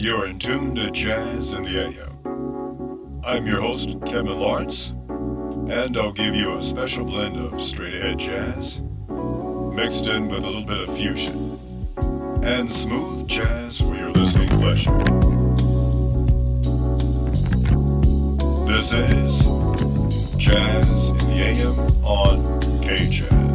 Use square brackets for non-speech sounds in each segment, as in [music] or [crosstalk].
You're in tune to Jazz in the AM. I'm your host, Kevin Lawrence, and I'll give you a special blend of straight ahead jazz, mixed in with a little bit of fusion, and smooth jazz for your listening pleasure. This is Jazz in the AM on K Jazz.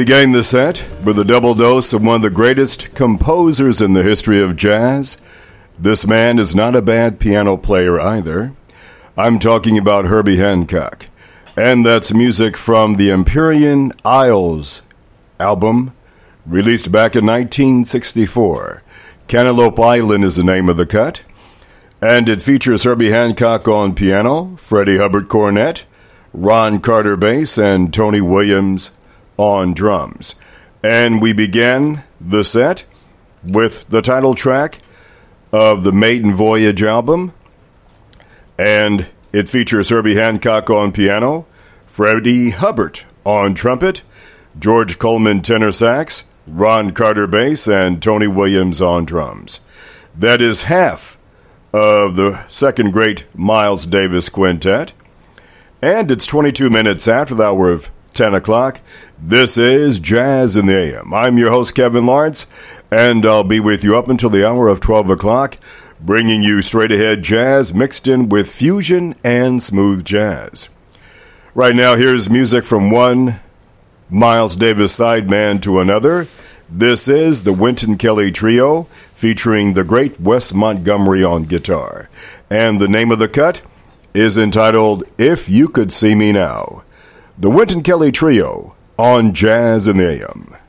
Began the set with a double dose of one of the greatest composers in the history of jazz. This man is not a bad piano player either. I'm talking about Herbie Hancock. And that's music from the Empyrean Isles album, released back in 1964. Cantaloupe Island is the name of the cut. And it features Herbie Hancock on piano, Freddie Hubbard cornet, Ron Carter bass, and Tony Williams on drums. And we began the set with the title track of the Maiden Voyage album. And it features Herbie Hancock on piano, Freddie Hubbard on trumpet, George Coleman tenor sax, Ron Carter bass, and Tony Williams on drums. That is half of the second great Miles Davis quintet. And it's 22 minutes after the hour of 10 o'clock. This is Jazz in the AM. I'm your host, Kevin Lawrence, and I'll be with you up until the hour of 12 o'clock, bringing you straight ahead jazz mixed in with fusion and smooth jazz. Right now, here's music from one Miles Davis sideman to another. This is the Wynton Kelly Trio featuring the great Wes Montgomery on guitar. And the name of the cut is entitled If You Could See Me Now. The Wynton Kelly Trio on Jazz in the AM.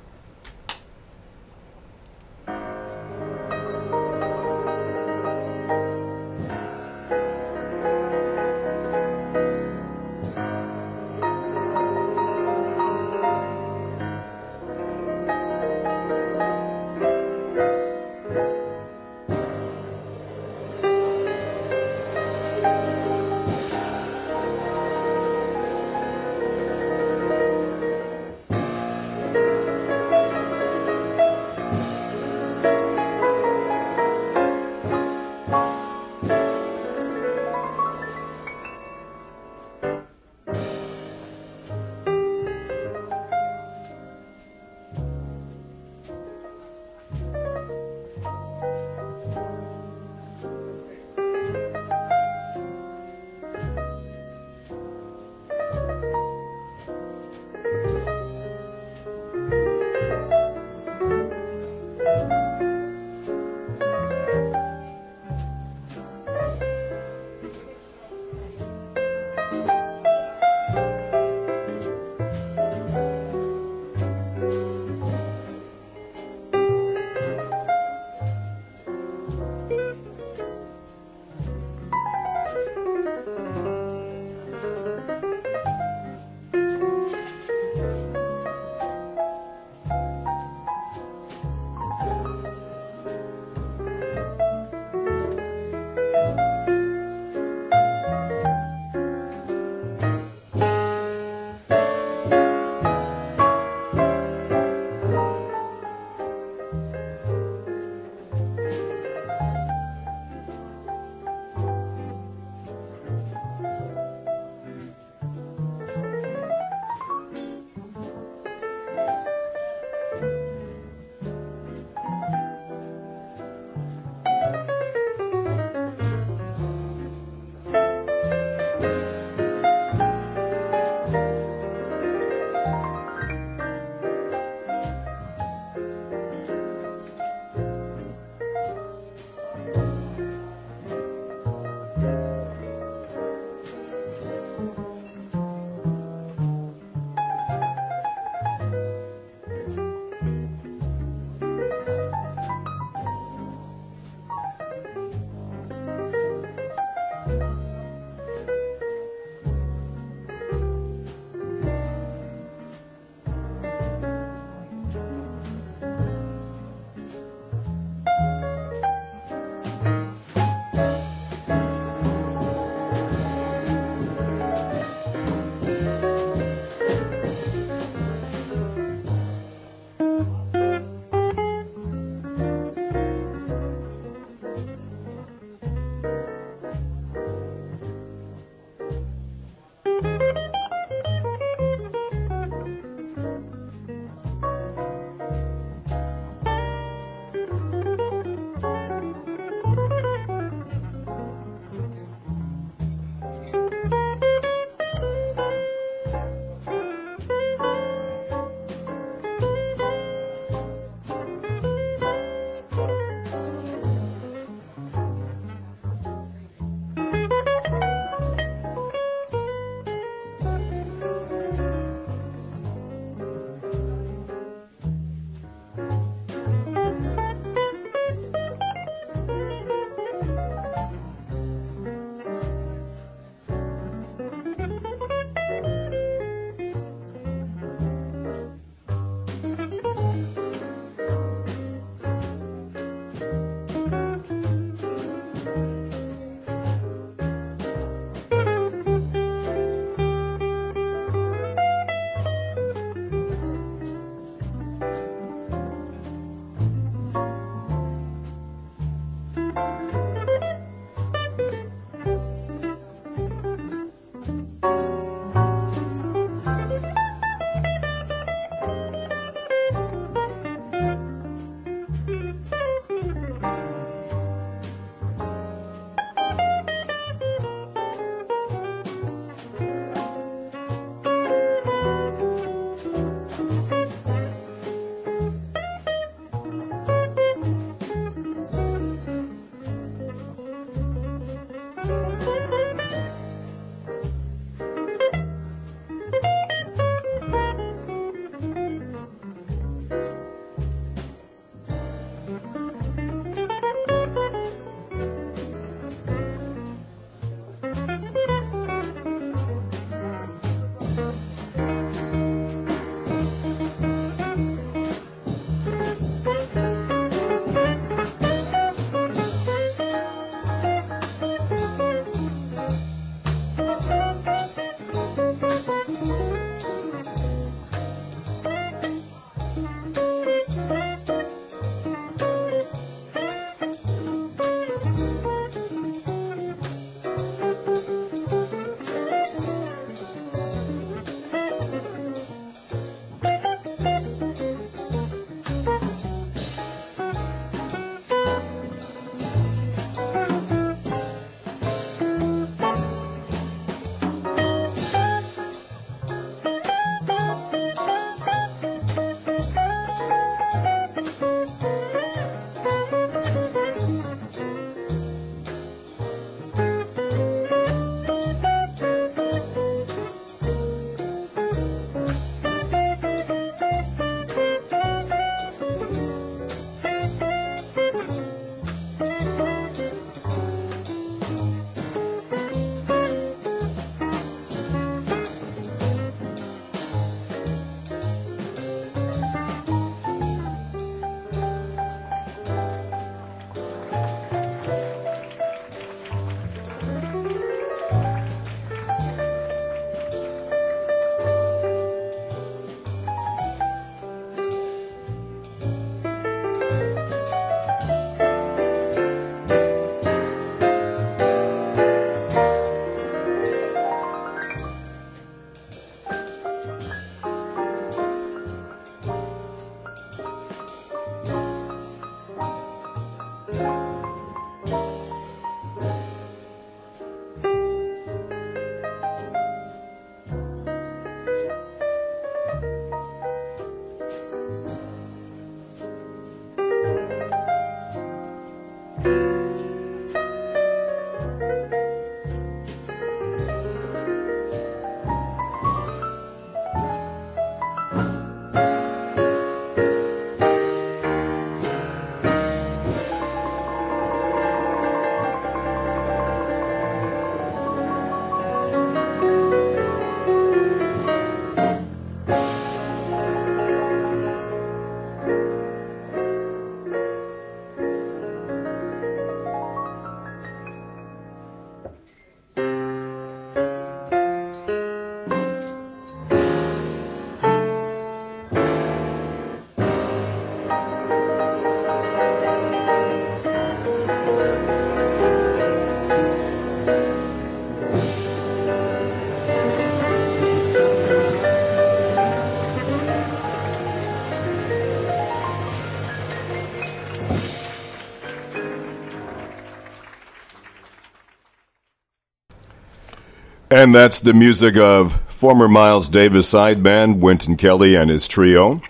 And that's the music of former Miles Davis side band Wynton Kelly and his trio,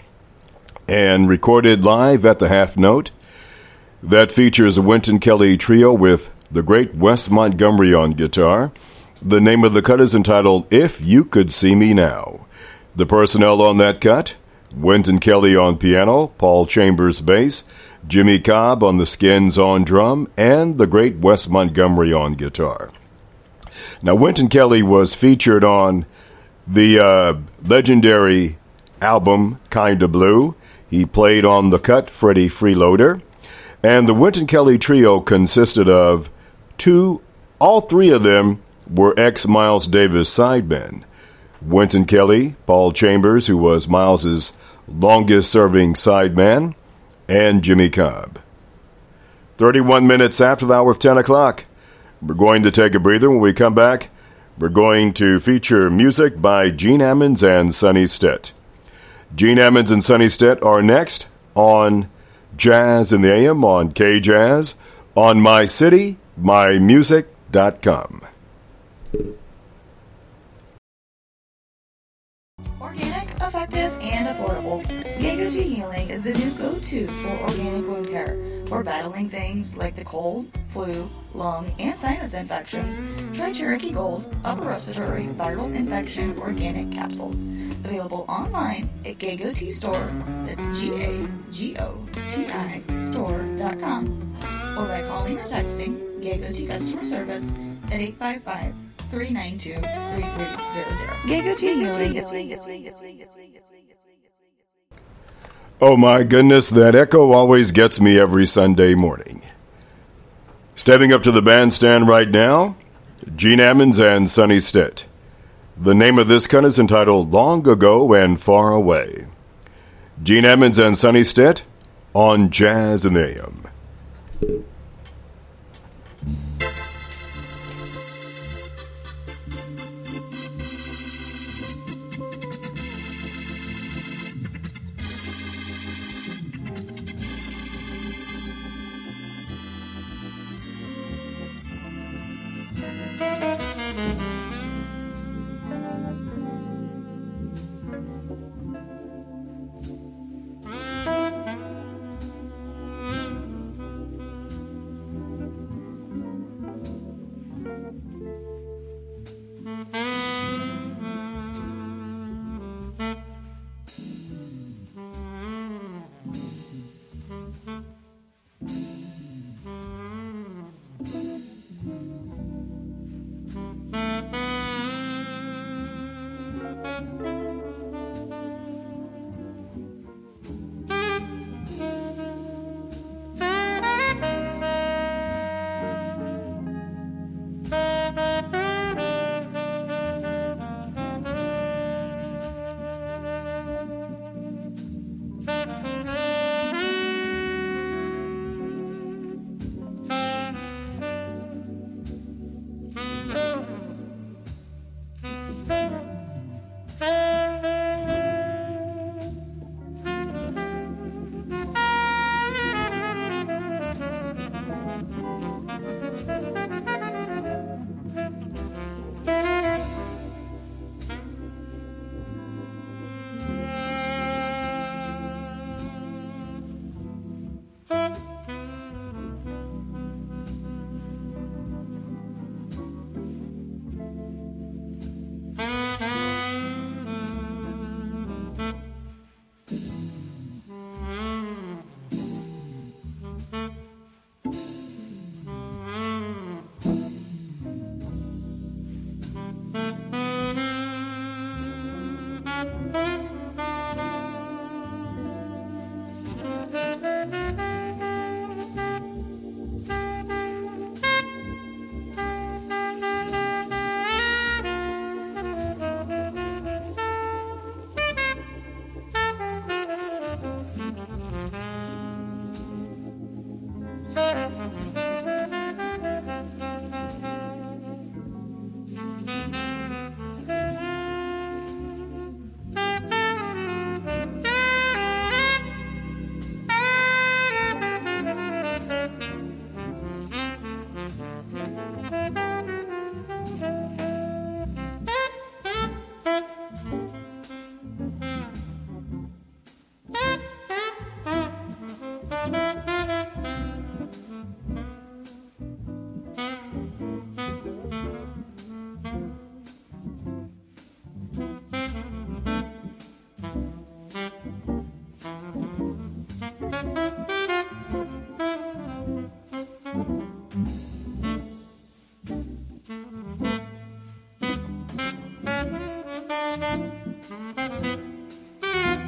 and recorded live at the Half Note. That features a Wynton Kelly trio with the great Wes Montgomery on guitar. The name of the cut is entitled If You Could See Me Now. The personnel on that cut Wynton Kelly on piano, Paul Chambers bass, Jimmy Cobb on the skins on drum, and the great Wes Montgomery on guitar. Now, Wynton Kelly was featured on the uh, legendary album Kinda Blue. He played on the cut Freddie Freeloader. And the Wynton Kelly trio consisted of two, all three of them were ex Miles Davis sidemen. Wynton Kelly, Paul Chambers, who was Miles's longest serving sideman, and Jimmy Cobb. 31 minutes after the hour of 10 o'clock. We're going to take a breather. When we come back, we're going to feature music by Gene Ammons and Sonny Stitt. Gene Ammons and Sonny Stitt are next on Jazz in the AM on KJazz on My City, MyMusic.com. Organic, effective, and affordable. Gagoti Healing is the new go-to for organic wound care. For battling things like the cold, flu, lung, and sinus infections, try Cherokee Gold Upper Respiratory Viral Infection Organic Capsules. Available online at Gagoti Store, that's G-A-G-O-T-I store.com, or by calling or texting Gagoti Customer Service at 855 392 3300. Gagoti Healing. Oh my goodness, that echo always gets me every Sunday morning. Stepping up to the bandstand right now, Gene Ammons and Sonny Stitt. The name of this cut is entitled Long Ago and Far Away. Gene Ammons and Sonny Stitt on Jazz in AM.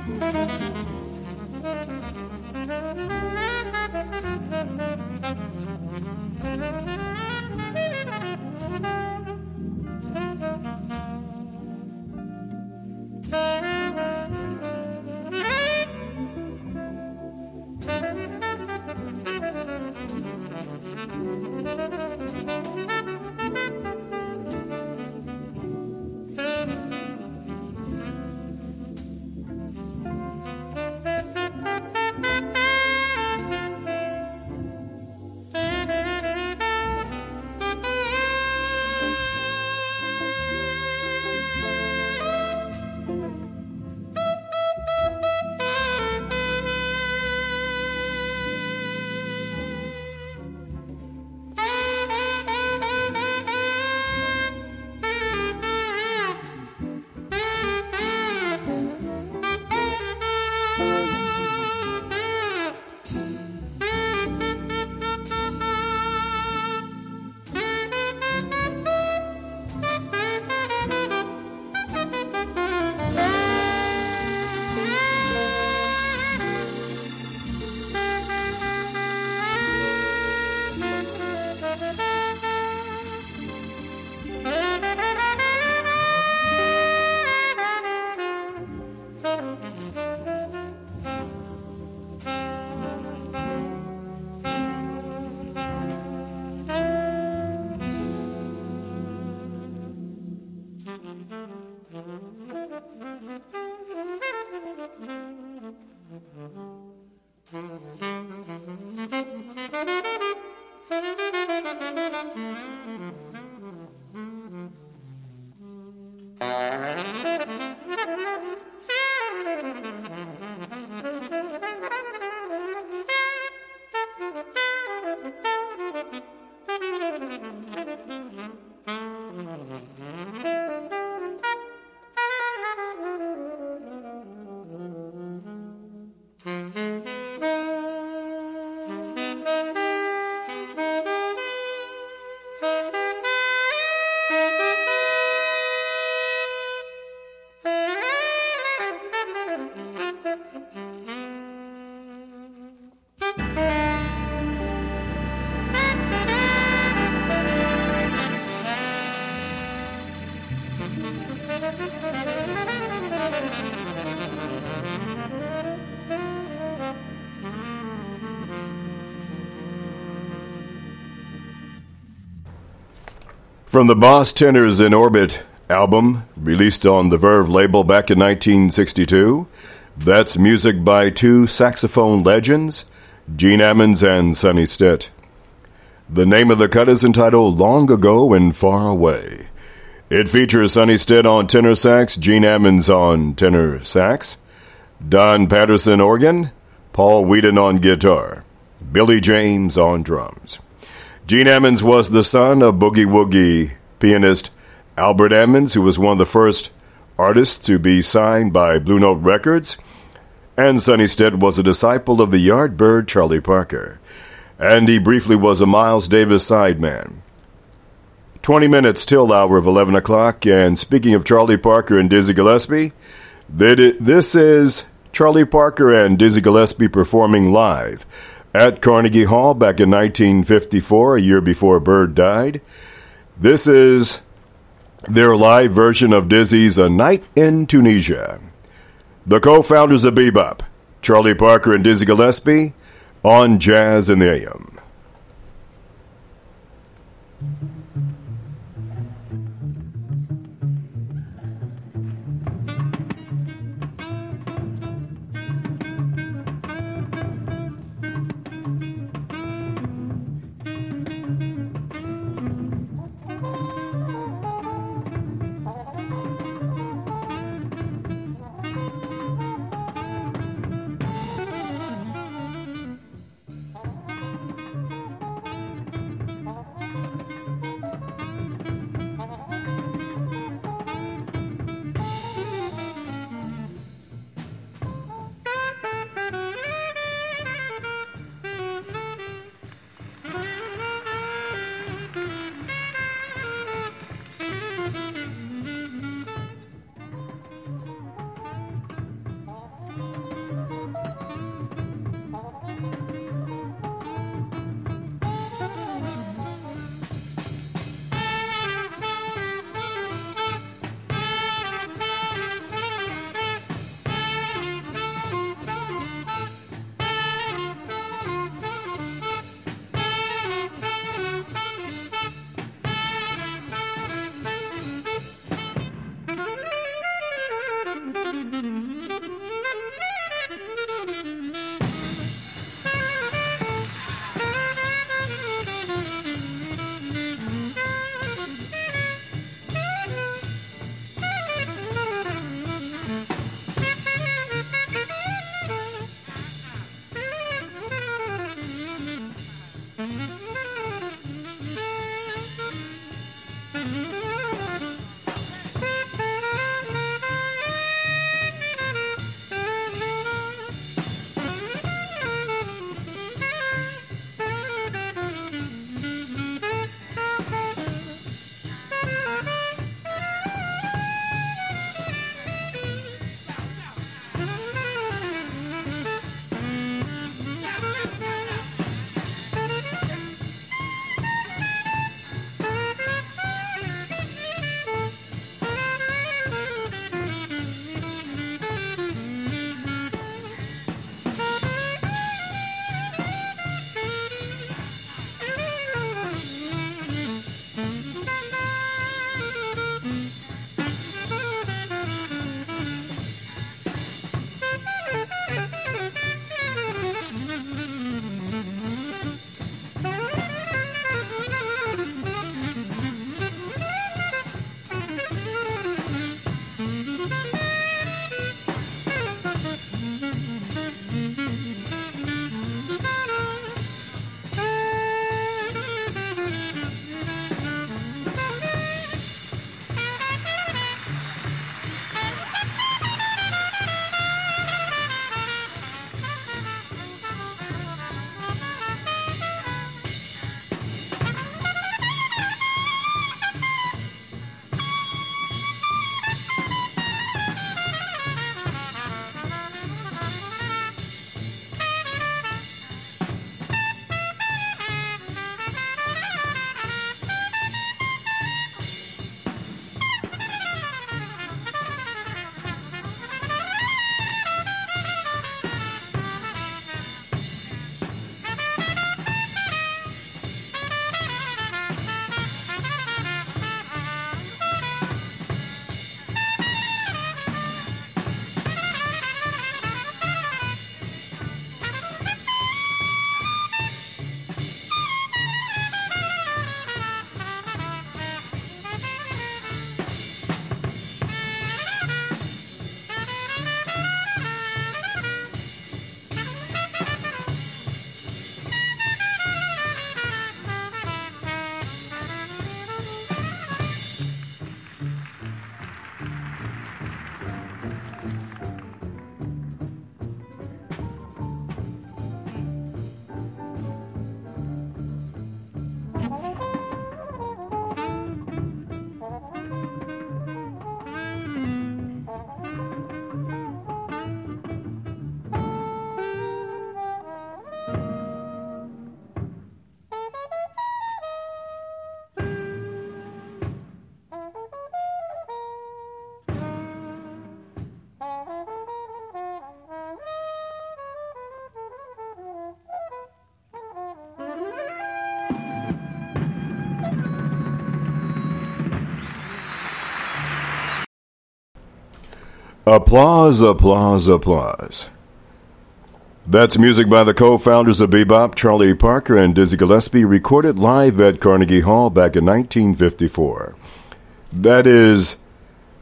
Thank you. From the Boss Tenors in Orbit album, released on the Verve label back in 1962, that's music by two saxophone legends, Gene Ammons and Sonny Stitt. The name of the cut is entitled Long Ago and Far Away. It features Sonny Stitt on tenor sax, Gene Ammons on tenor sax, Don Patterson organ, Paul Weeden on guitar, Billy James on drums. Gene Ammons was the son of boogie woogie pianist Albert Ammons, who was one of the first artists to be signed by Blue Note Records, and Sonny Stitt was a disciple of the Yardbird Charlie Parker, and he briefly was a Miles Davis sideman. 20 minutes till hour of 11 o'clock. And speaking of Charlie Parker and Dizzy Gillespie, this is Charlie Parker and Dizzy Gillespie performing live at Carnegie Hall back in 1954, a year before Bird died. This is their live version of Dizzy's A Night in Tunisia. The co founders of Bebop, Charlie Parker and Dizzy Gillespie, on Jazz in the AM. Applause, applause, applause. That's music by the co founders of Bebop, Charlie Parker and Dizzy Gillespie, recorded live at Carnegie Hall back in 1954. That is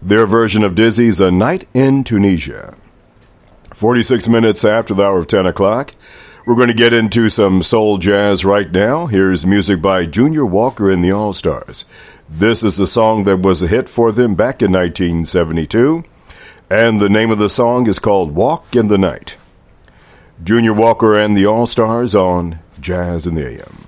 their version of Dizzy's A Night in Tunisia. 46 minutes after the hour of 10 o'clock. We're going to get into some soul jazz right now. Here's music by Junior Walker and the All Stars. This is a song that was a hit for them back in 1972, and the name of the song is called Walk in the Night. Junior Walker and the All Stars on Jazz in the AM.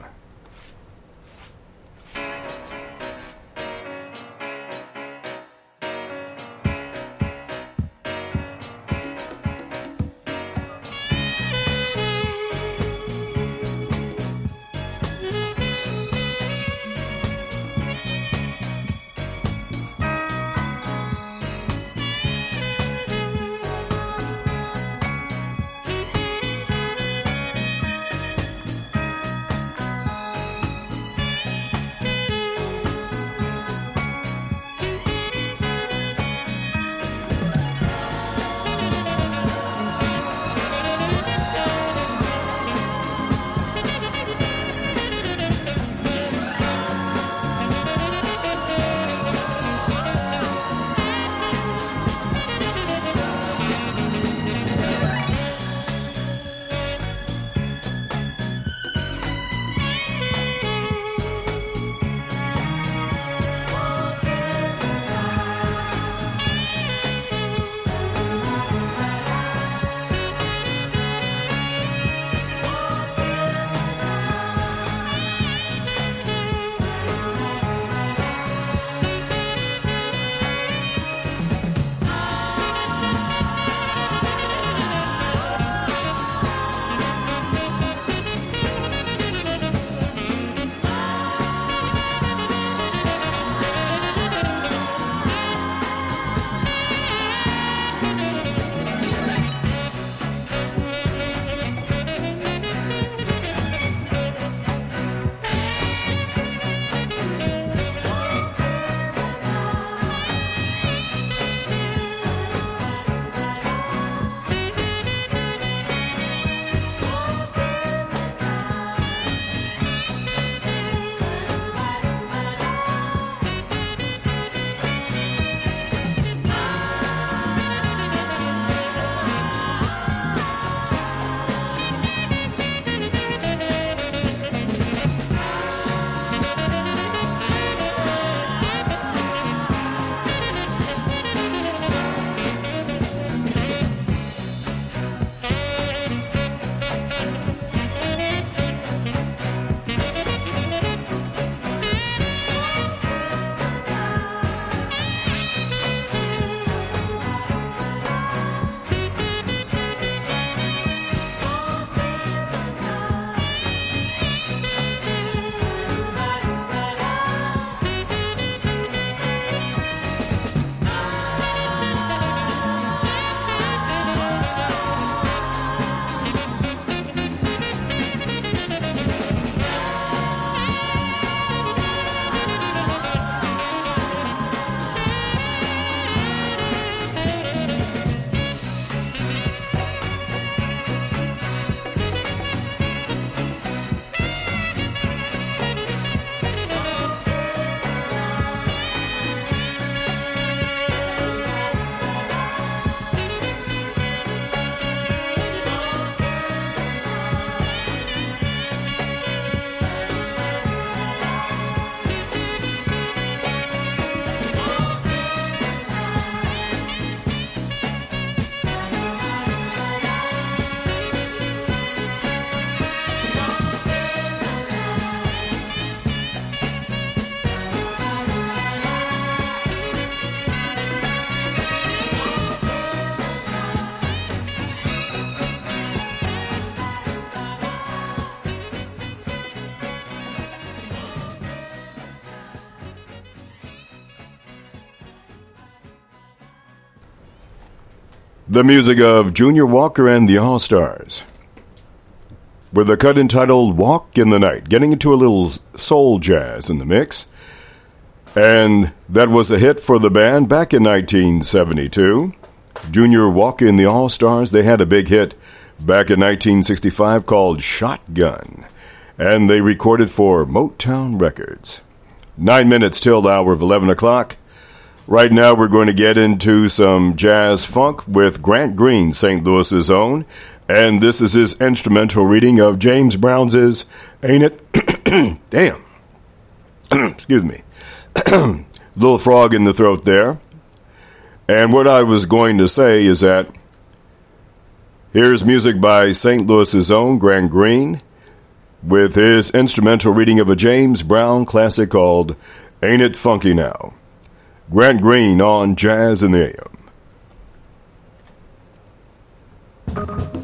The music of Junior Walker and the All Stars. With a cut entitled Walk in the Night, getting into a little soul jazz in the mix. And that was a hit for the band back in 1972. Junior Walker and the All Stars, they had a big hit back in 1965 called Shotgun, and they recorded for Motown Records. Nine minutes till the hour of 11 o'clock. Right now, we're going to get into some jazz funk with Grant Green, St. Louis's own, and this is his instrumental reading of James Brown's Ain't It? [clears throat] Damn. [clears throat] Excuse me. [clears throat] Little frog in the throat there. And what I was going to say is that here's music by St. Louis's own Grant Green with his instrumental reading of a James Brown classic called Ain't It Funky Now? Grant Green on Jazz in the AM.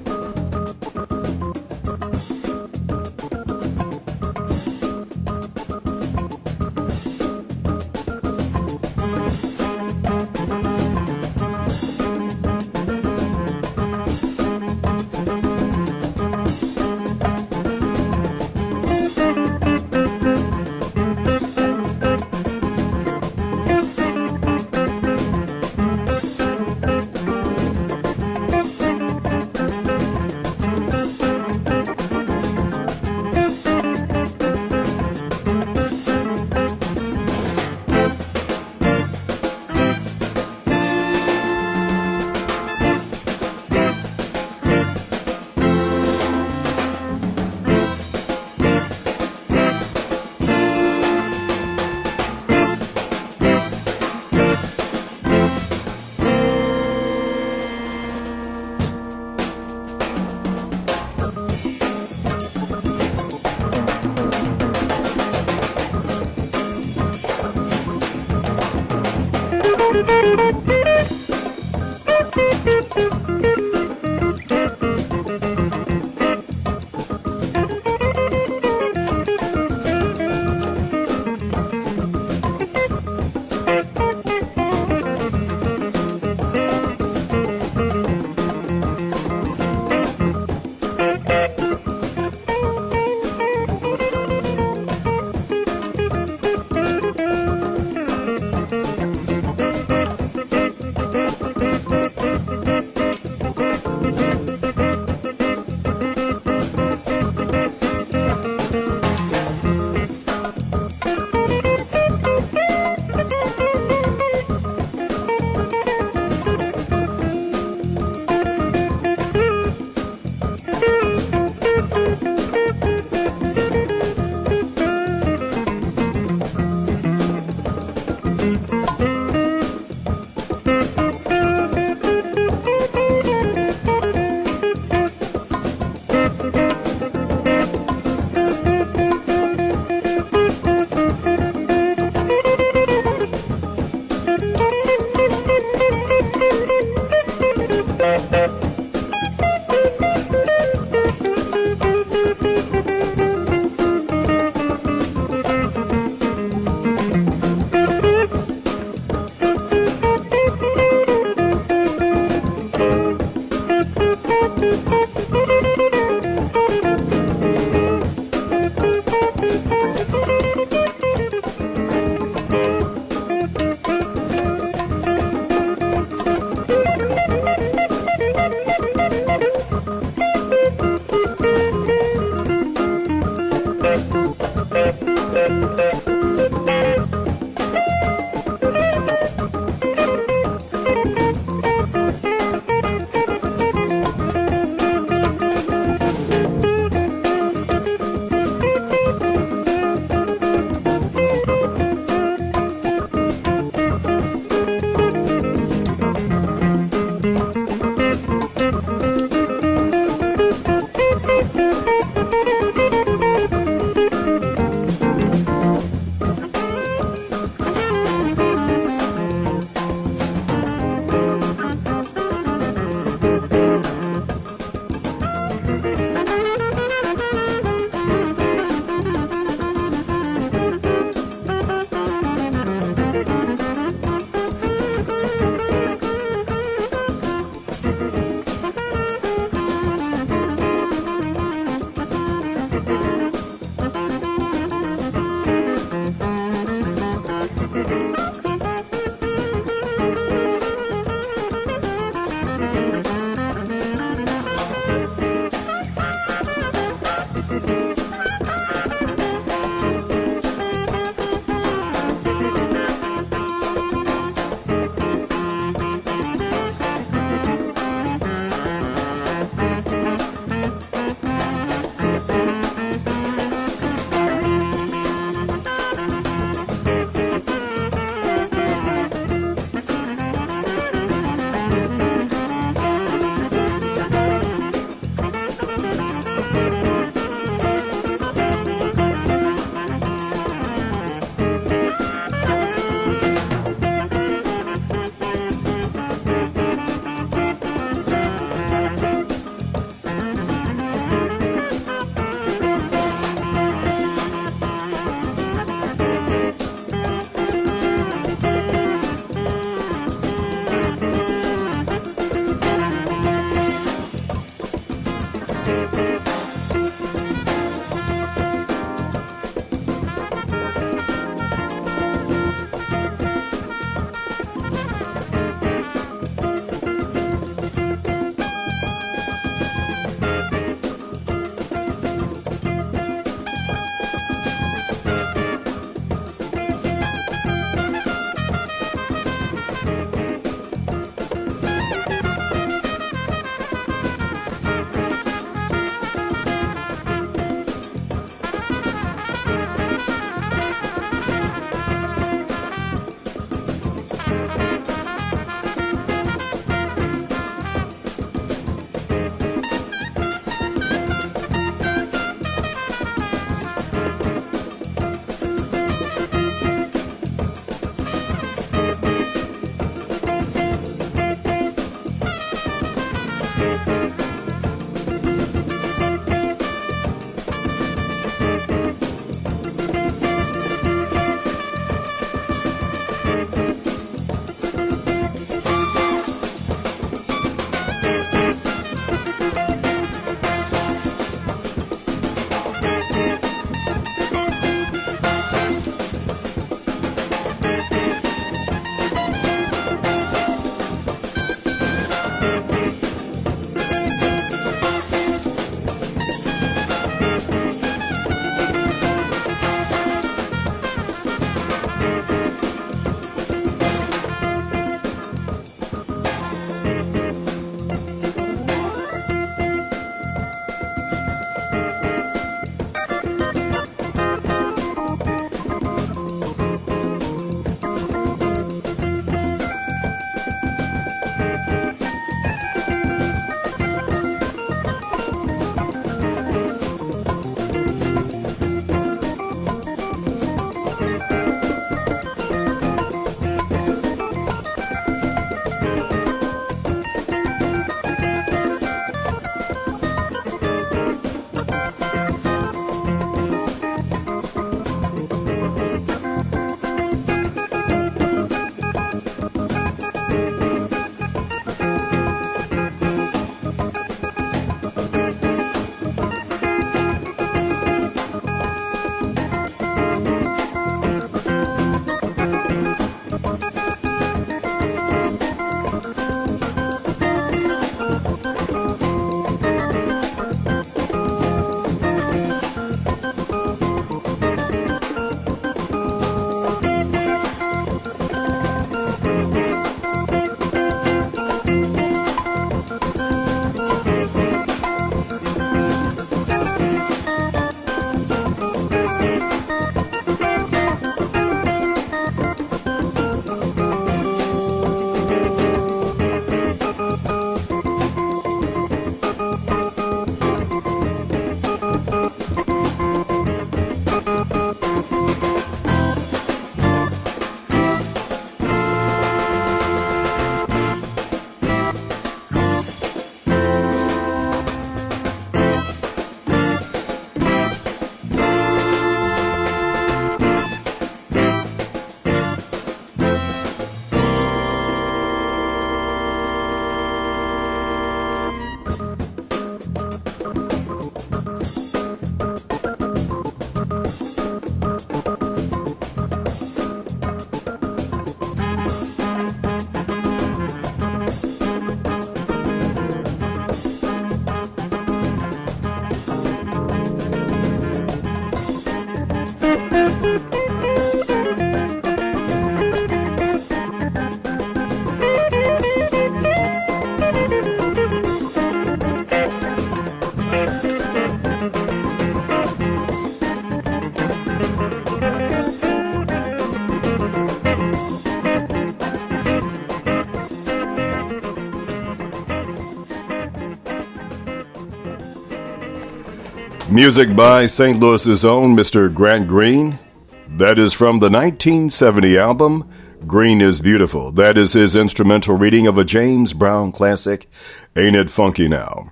Music by St. Louis's own Mr. Grant Green. That is from the 1970 album Green is Beautiful. That is his instrumental reading of a James Brown classic, Ain't It Funky Now?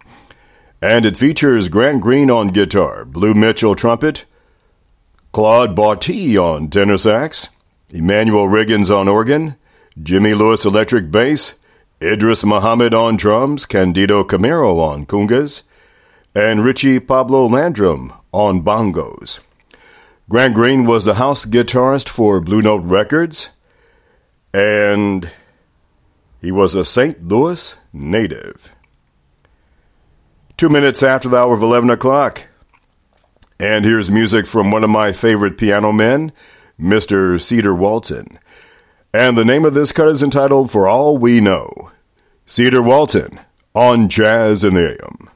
And it features Grant Green on guitar, Blue Mitchell trumpet, Claude Bartee on tenor sax, Emmanuel Riggins on organ, Jimmy Lewis electric bass, Idris Muhammad on drums, Candido Camero on congas, and Richie Pablo Landrum on bongos. Grant Green was the house guitarist for Blue Note Records, and he was a St. Louis native. Two minutes after the hour of 11 o'clock, and here's music from one of my favorite piano men, Mr. Cedar Walton. And the name of this cut is entitled For All We Know. Cedar Walton on Jazz in the AM.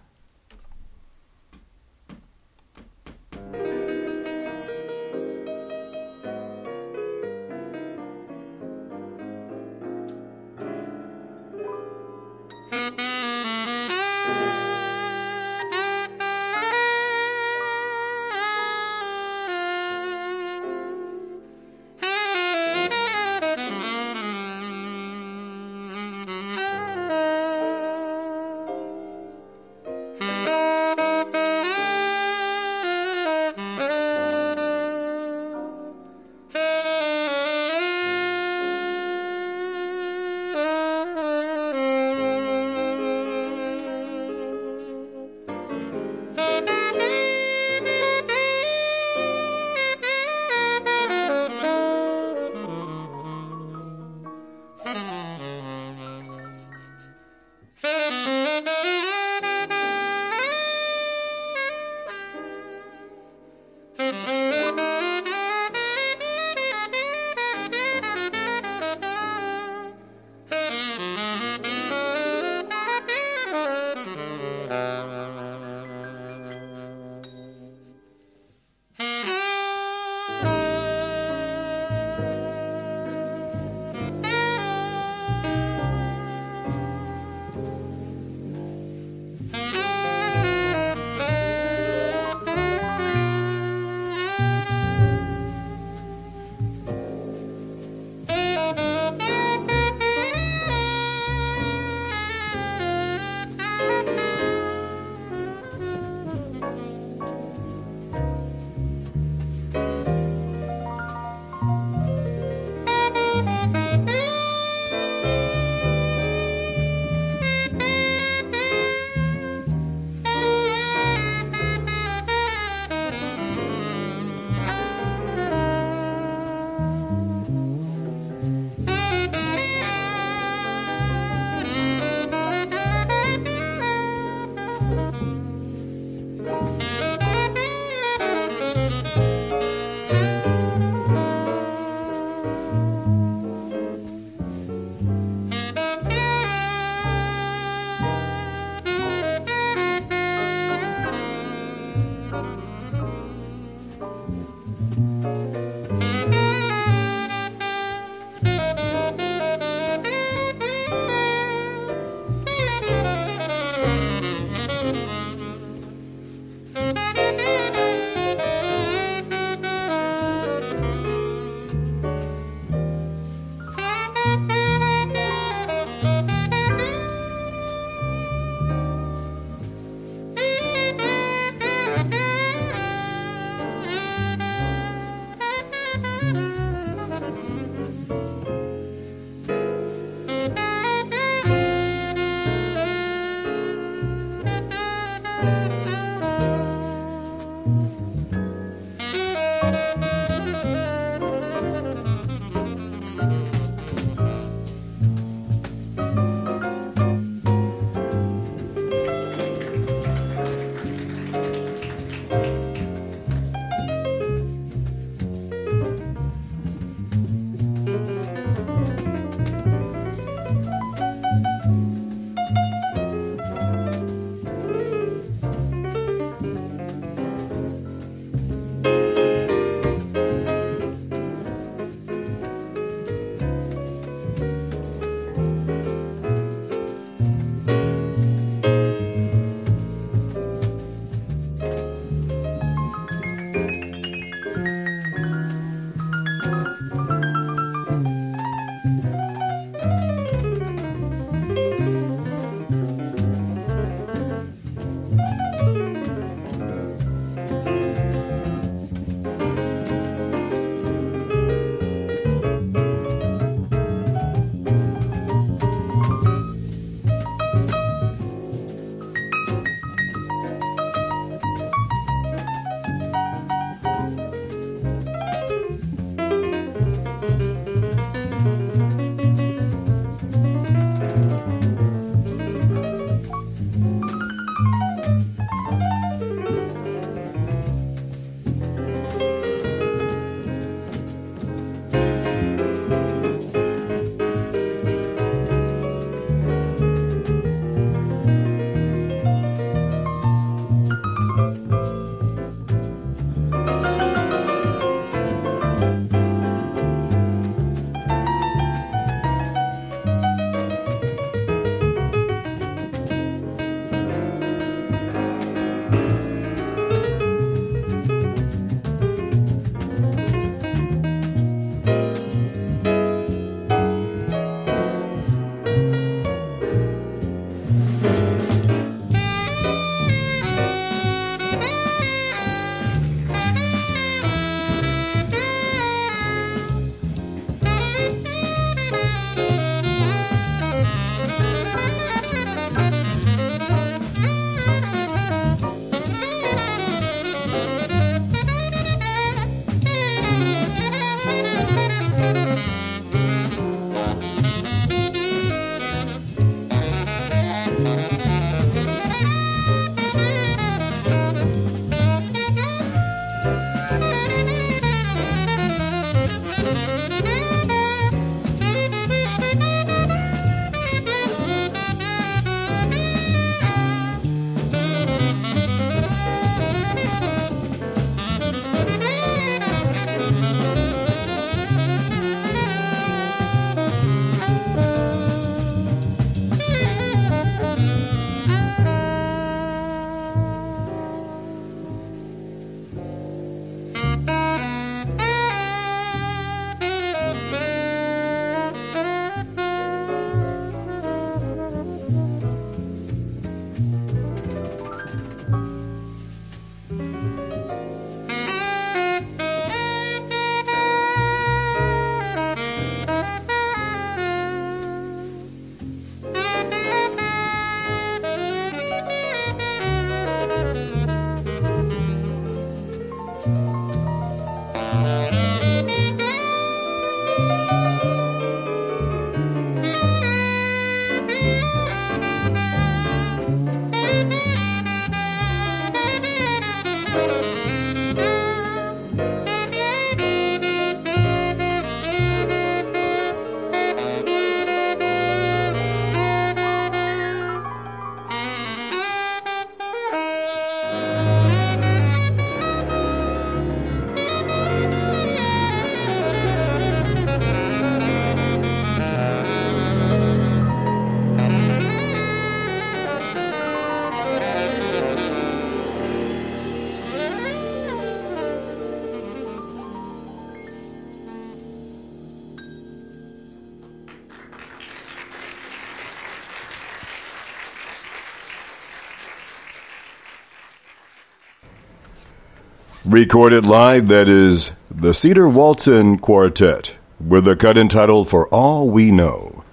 Recorded live, that is the Cedar Walton Quartet with a cut entitled For All We Know.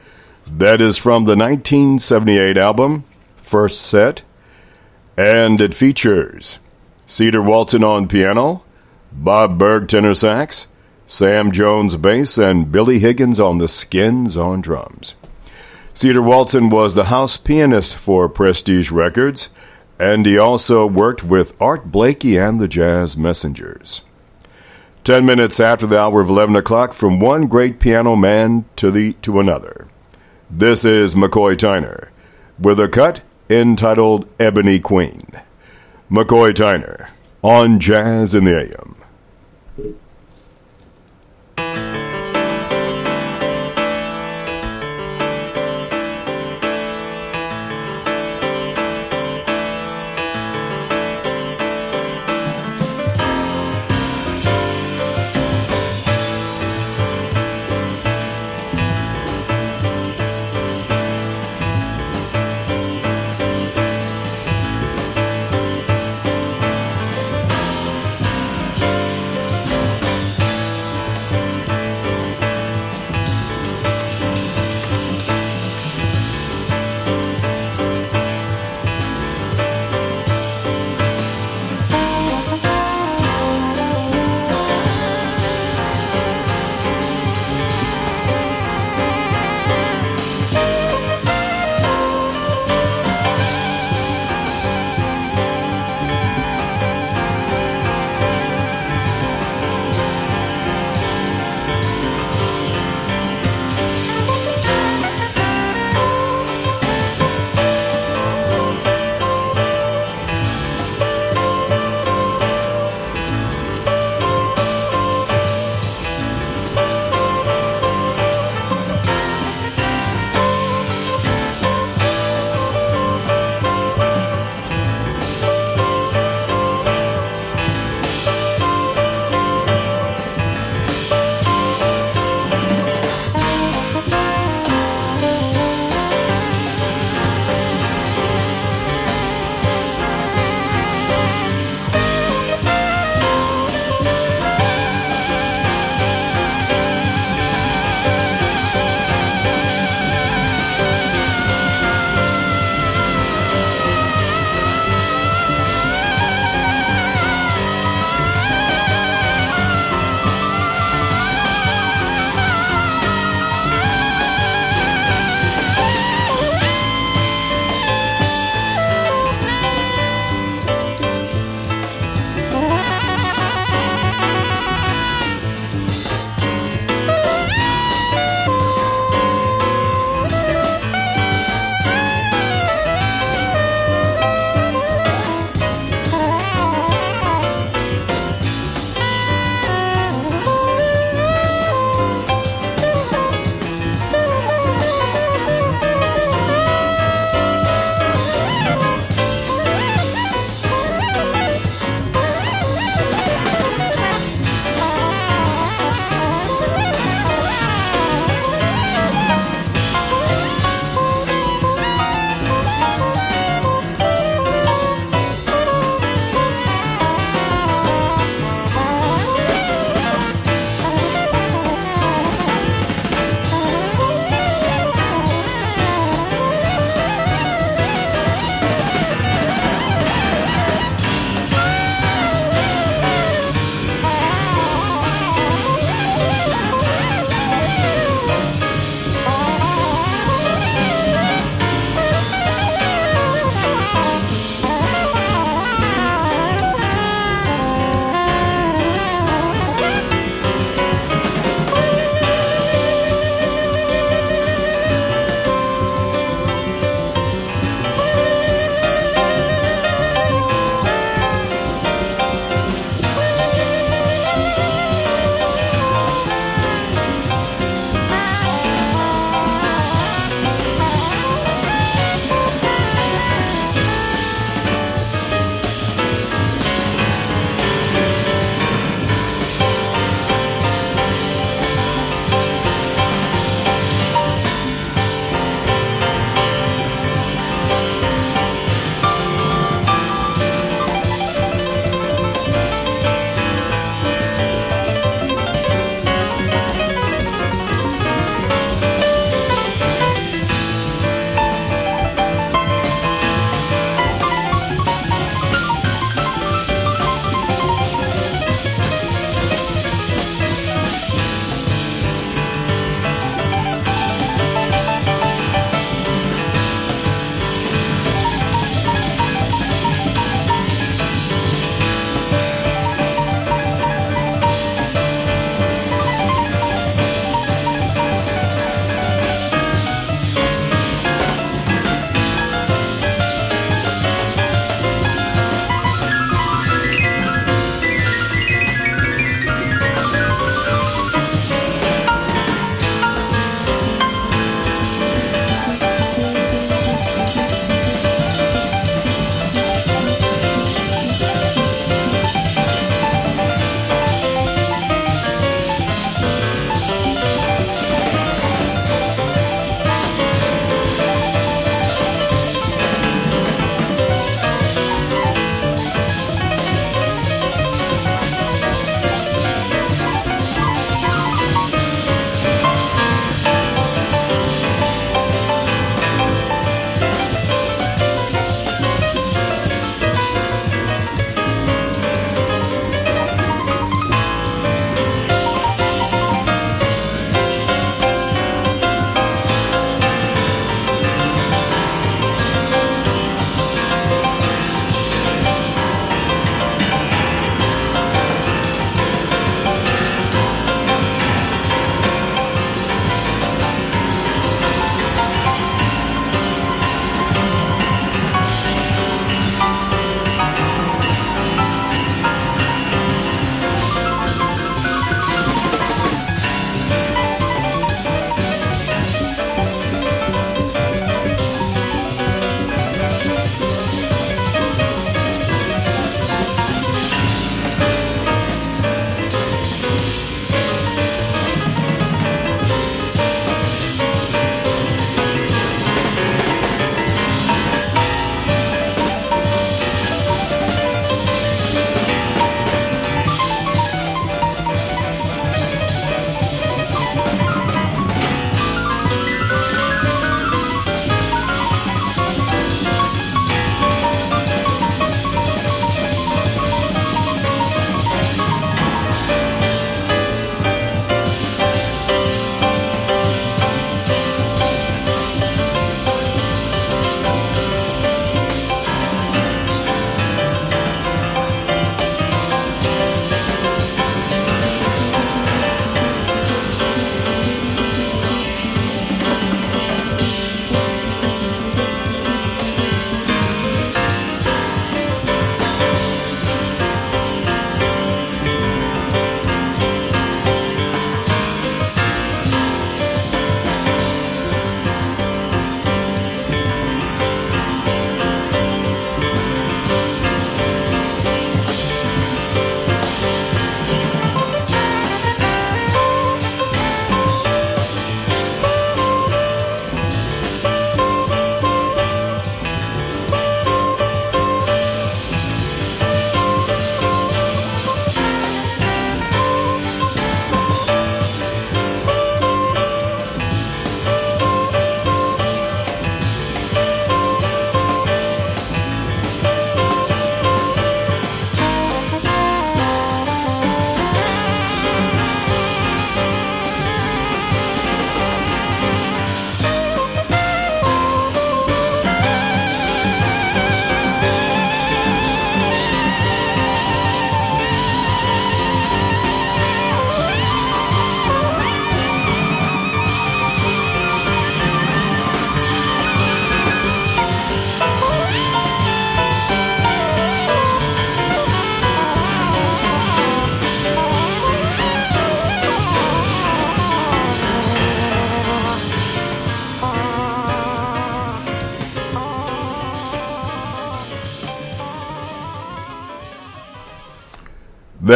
That is from the 1978 album, First Set, and it features Cedar Walton on piano, Bob Berg tenor sax, Sam Jones bass, and Billy Higgins on the skins on drums. Cedar Walton was the house pianist for Prestige Records, and he also worked with Art Blakey and the Jazz Messengers. Ten minutes after the hour of 11 o'clock, from one great piano man to, the, to another. This is McCoy Tyner with a cut entitled Ebony Queen. McCoy Tyner on Jazz in the AM.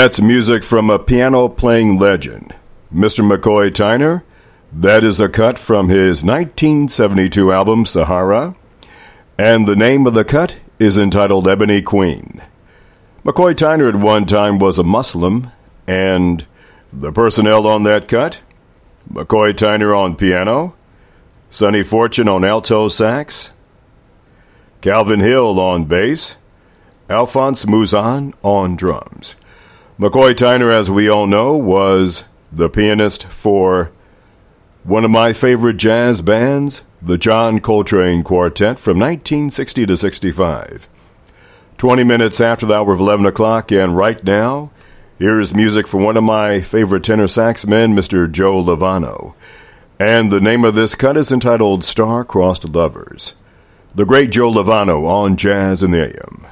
That's music from a piano playing legend, Mr. McCoy Tyner. That is a cut from his 1972 album Sahara, and the name of the cut is entitled Ebony Queen. McCoy Tyner at one time was a Muslim, and the personnel on that cut McCoy Tyner on piano, Sonny Fortune on alto sax, Calvin Hill on bass, Alphonse Mouzon on drums. McCoy Tyner, as we all know, was the pianist for one of my favorite jazz bands, the John Coltrane Quartet from 1960 to 65. 20 minutes after the hour of 11 o'clock, and right now, here is music from one of my favorite tenor sax men, Mr. Joe Lovano. And the name of this cut is entitled Star-Crossed Lovers. The great Joe Lovano on Jazz in the AM.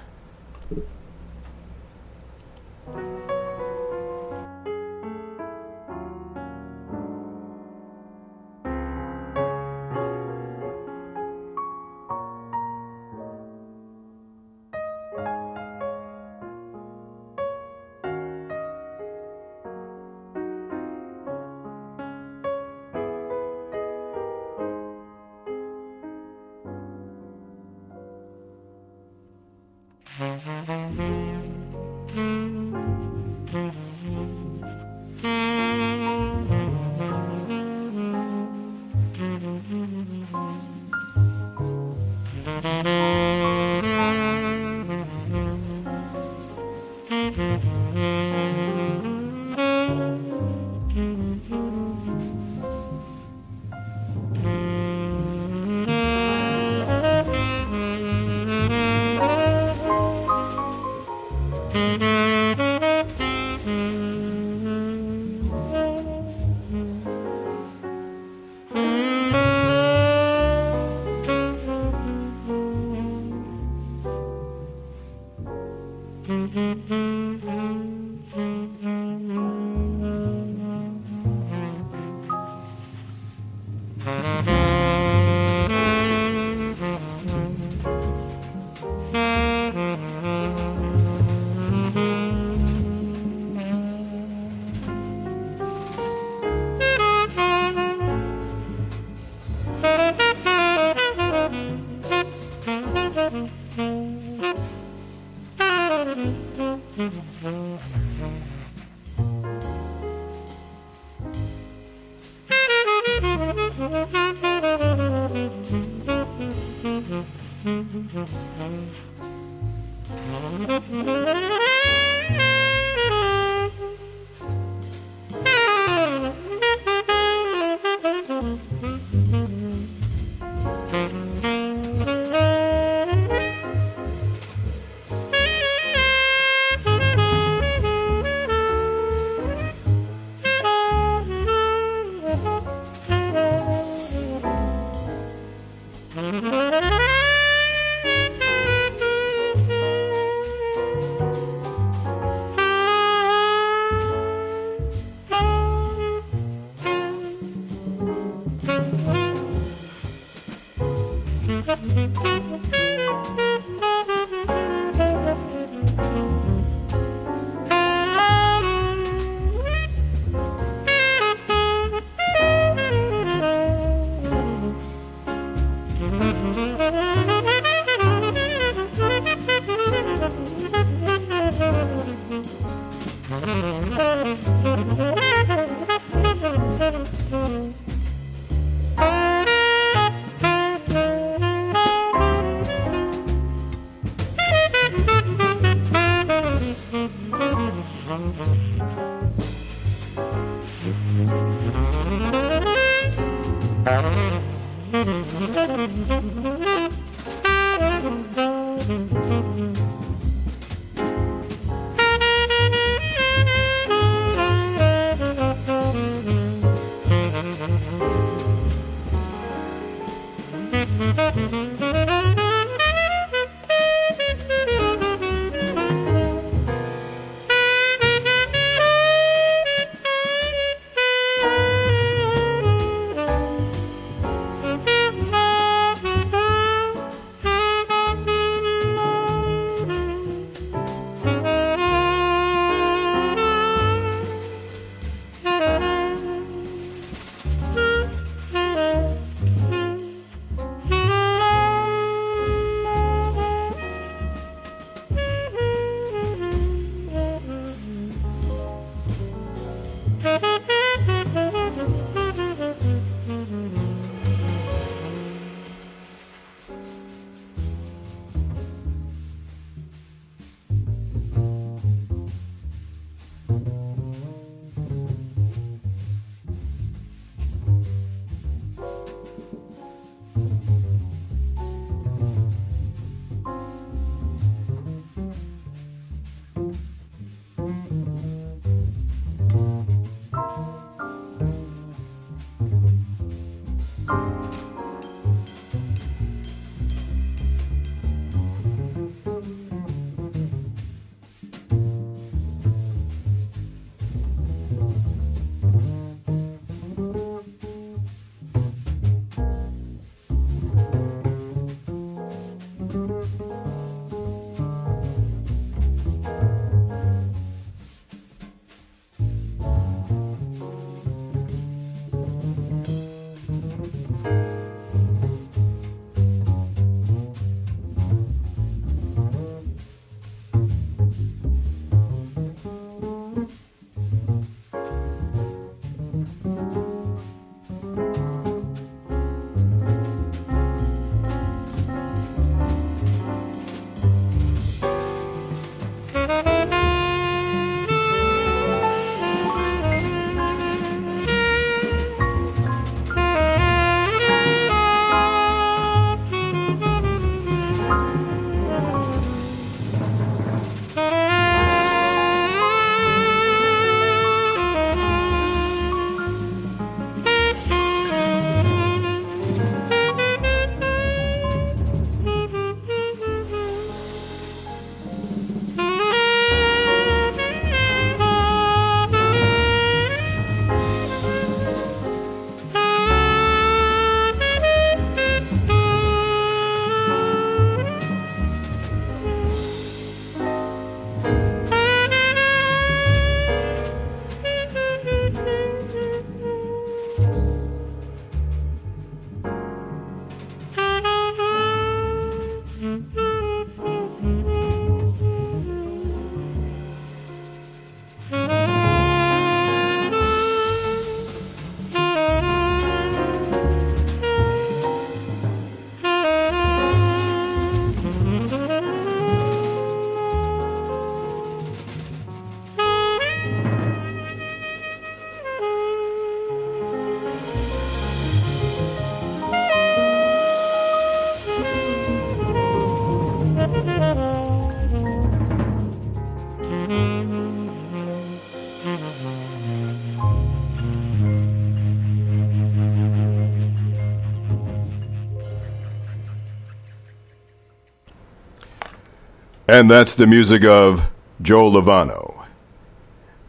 And that's the music of Joe Lovano.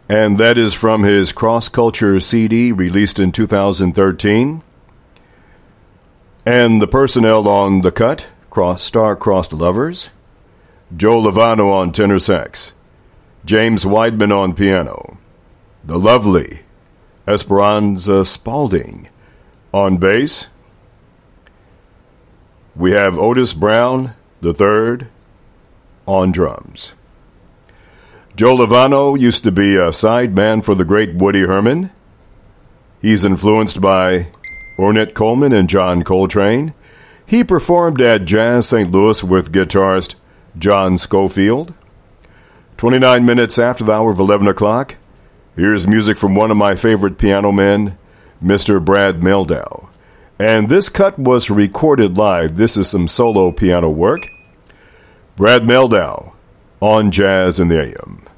And that is from his Cross Culture CD released in 2013. And the personnel on The Cut, cross, Star-Crossed Lovers, Joe Lovano on tenor sax, James Weidman on piano, the lovely Esperanza Spalding on bass. We have Otis Brown the third on drums. Joe Lovano used to be a sideman for the great Woody Herman. He's influenced by Ornette Coleman and John Coltrane. He performed at Jazz St. Louis with guitarist John Scofield. 29 minutes after the hour of 11 o'clock, here's music from one of my favorite piano men, Mr. Brad Mehldau. And this cut was recorded live. This is some solo piano work. Brad Mehldau on Jazz in the AM.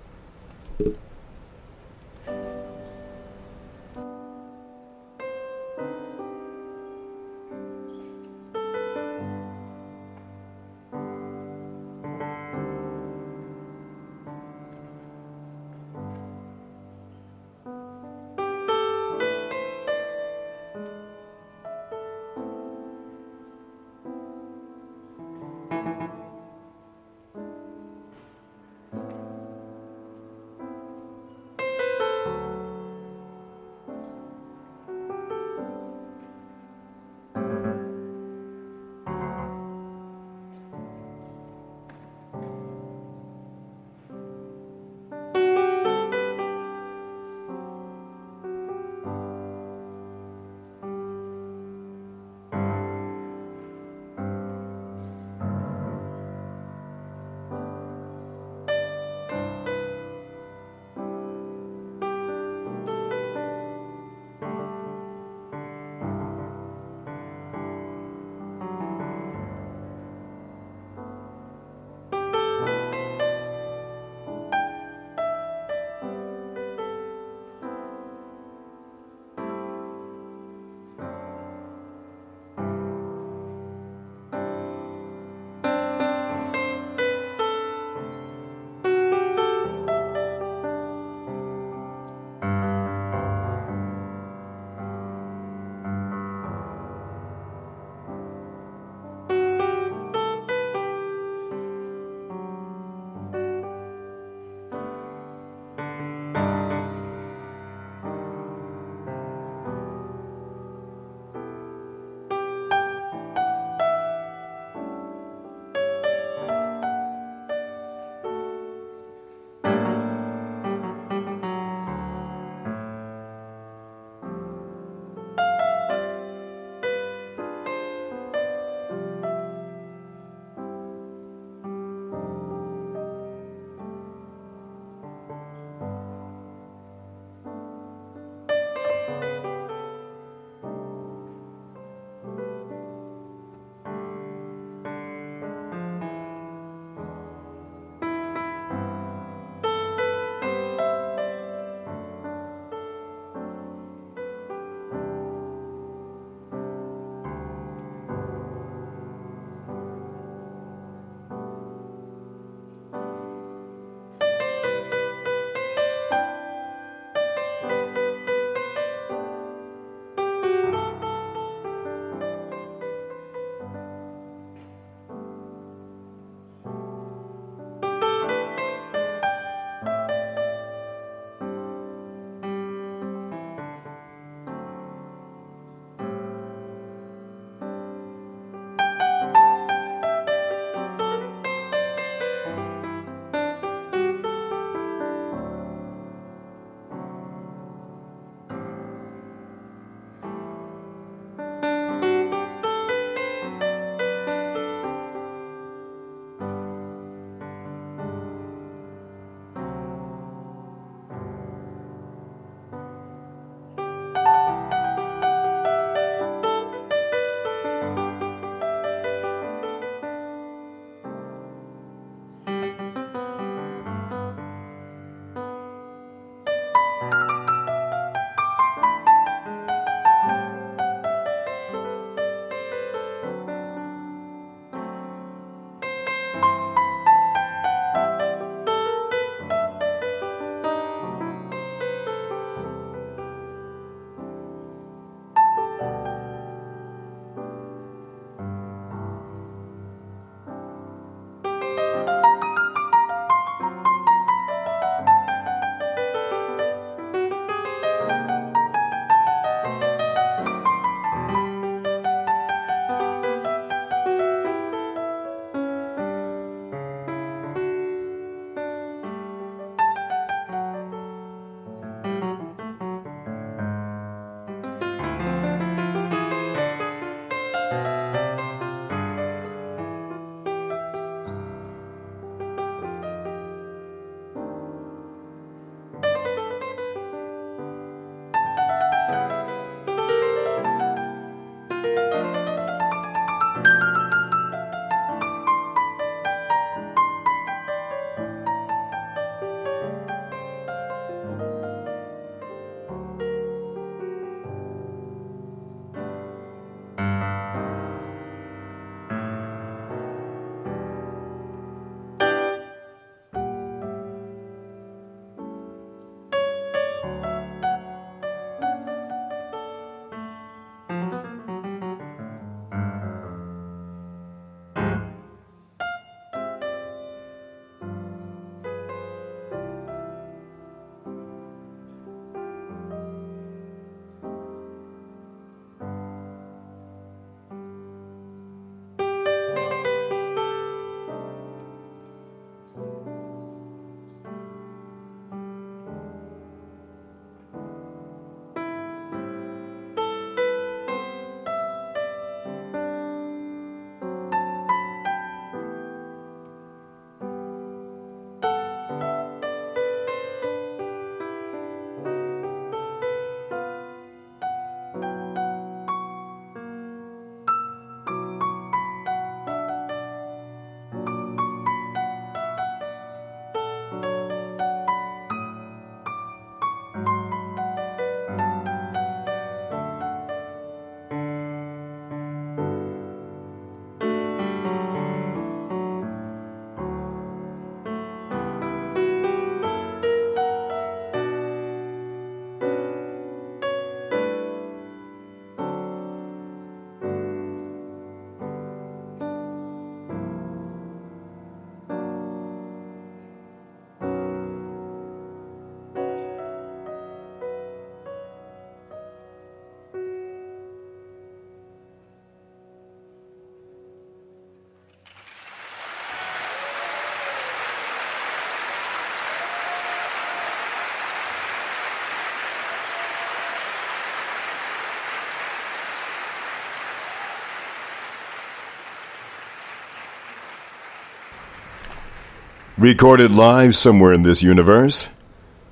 Recorded live somewhere in this universe.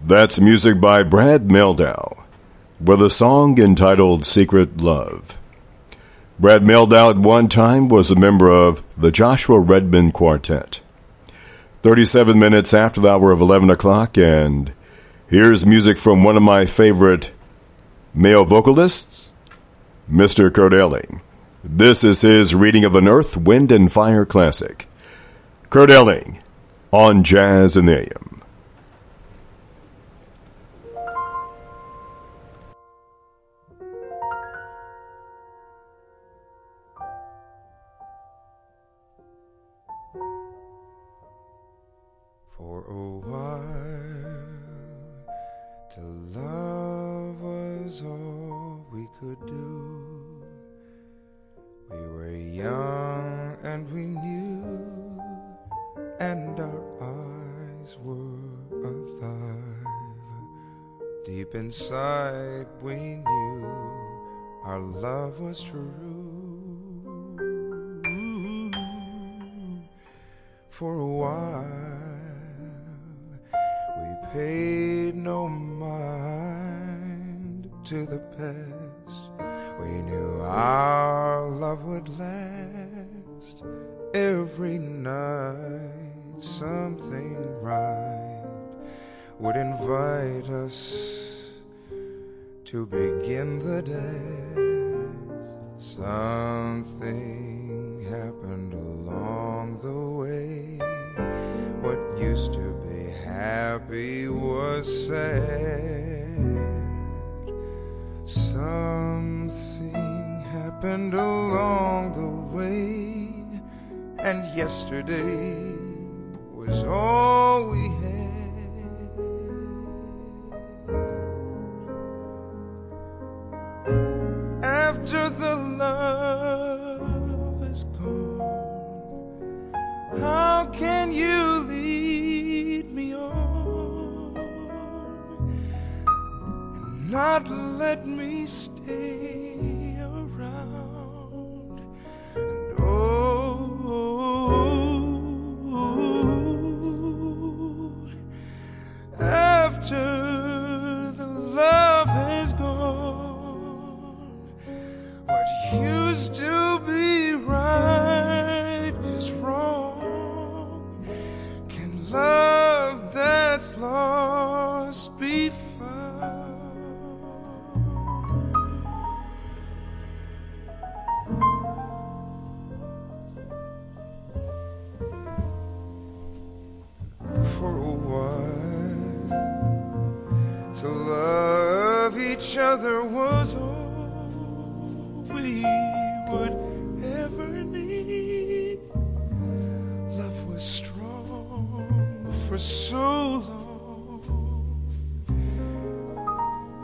That's music by Brad Mehldau with a song entitled Secret Love. Brad Mehldau at one time was a member of the Joshua Redman Quartet. 37 minutes after the hour of 11 o'clock, and here's music from one of my favorite male vocalists, Mr. Kurt Elling. This is his reading of an Earth, Wind, and Fire classic. Kurt Elling on Jazz in the AM. Inside, we knew our love was true. For a while, we paid no mind to the past. We knew our love would last every night. Something right would invite us to begin the dance. Something happened along the way. What used to be happy was sad. Something happened along the way, and yesterday was all we had. After the love is gone, how can you lead me on and not let me stay would ever need. Love was strong for so long.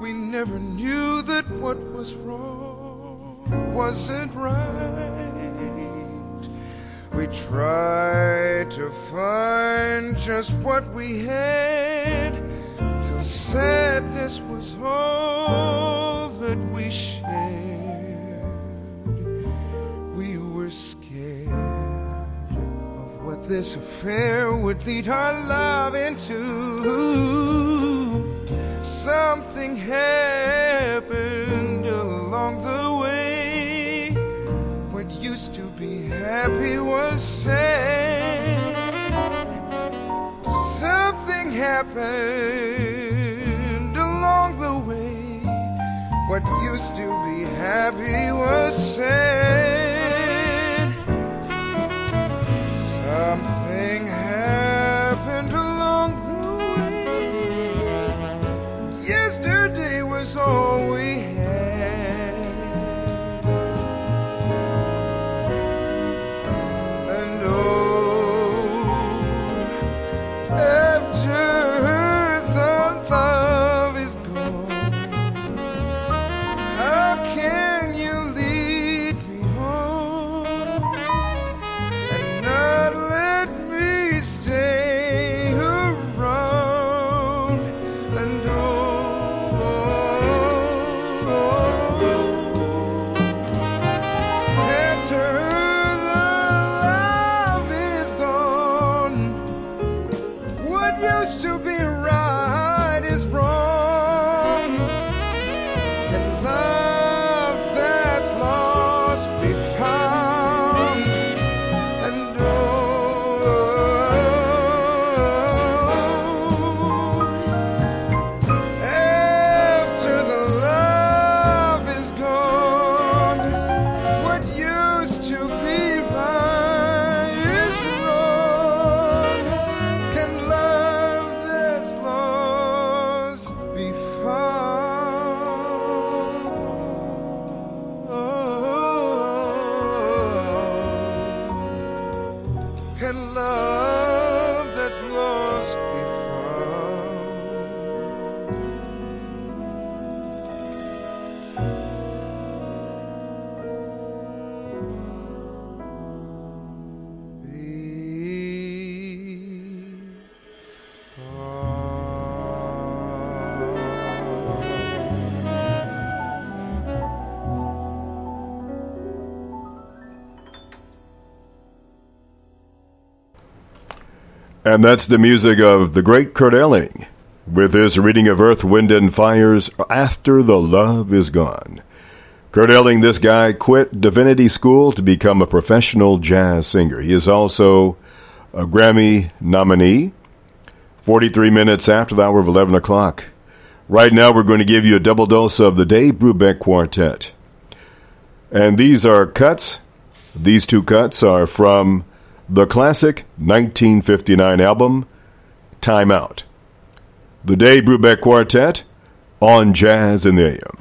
We never knew that what was wrong wasn't right. We tried to find just what we had till sadness was all that we shared. This affair would lead our love into. Something happened along the way. What used to be happy was sad. Something happened along the way. What used to be happy was sad. And that's the music of the great Kurt Elling with his reading of Earth, Wind, and Fire's After the Love Is Gone. Kurt Elling, this guy, quit Divinity School to become a professional jazz singer. He is also a Grammy nominee. 43 minutes after the hour of 11 o'clock. Right now, we're going to give you a double dose of the Dave Brubeck Quartet. And these are cuts. These two cuts are from the classic 1959 album, Time Out. The Dave Brubeck Quartet on Jazz in the AM.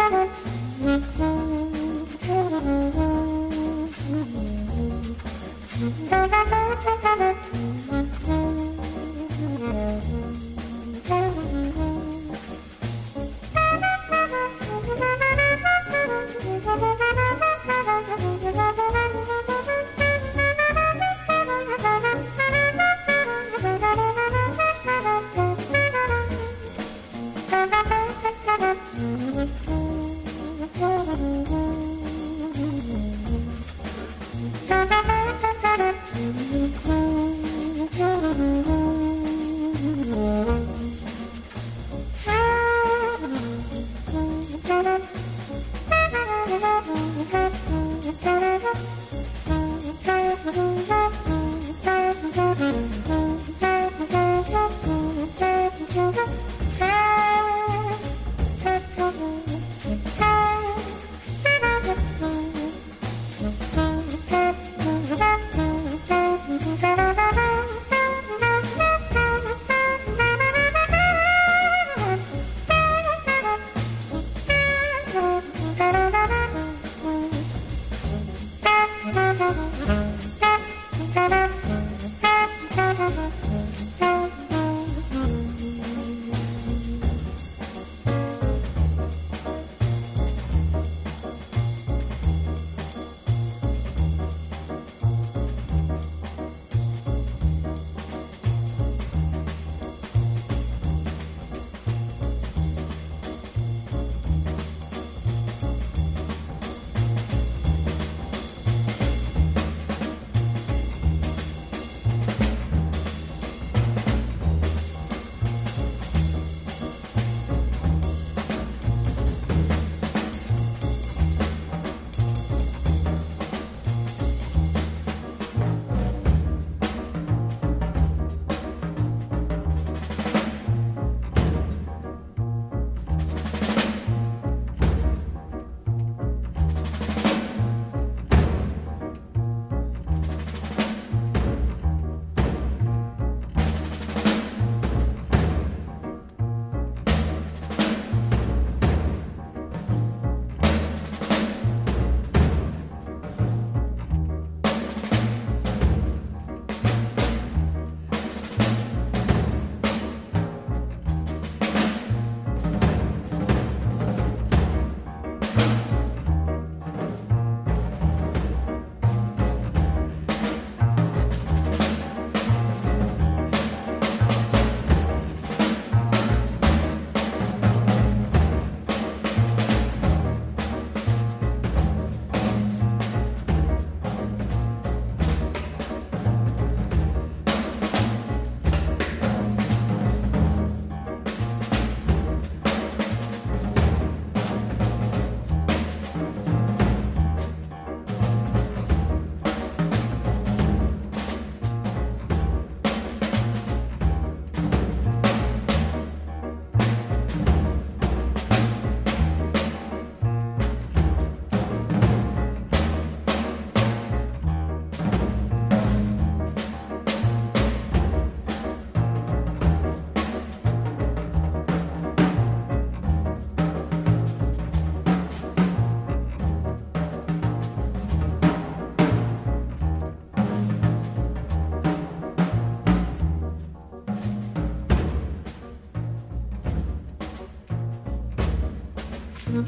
たの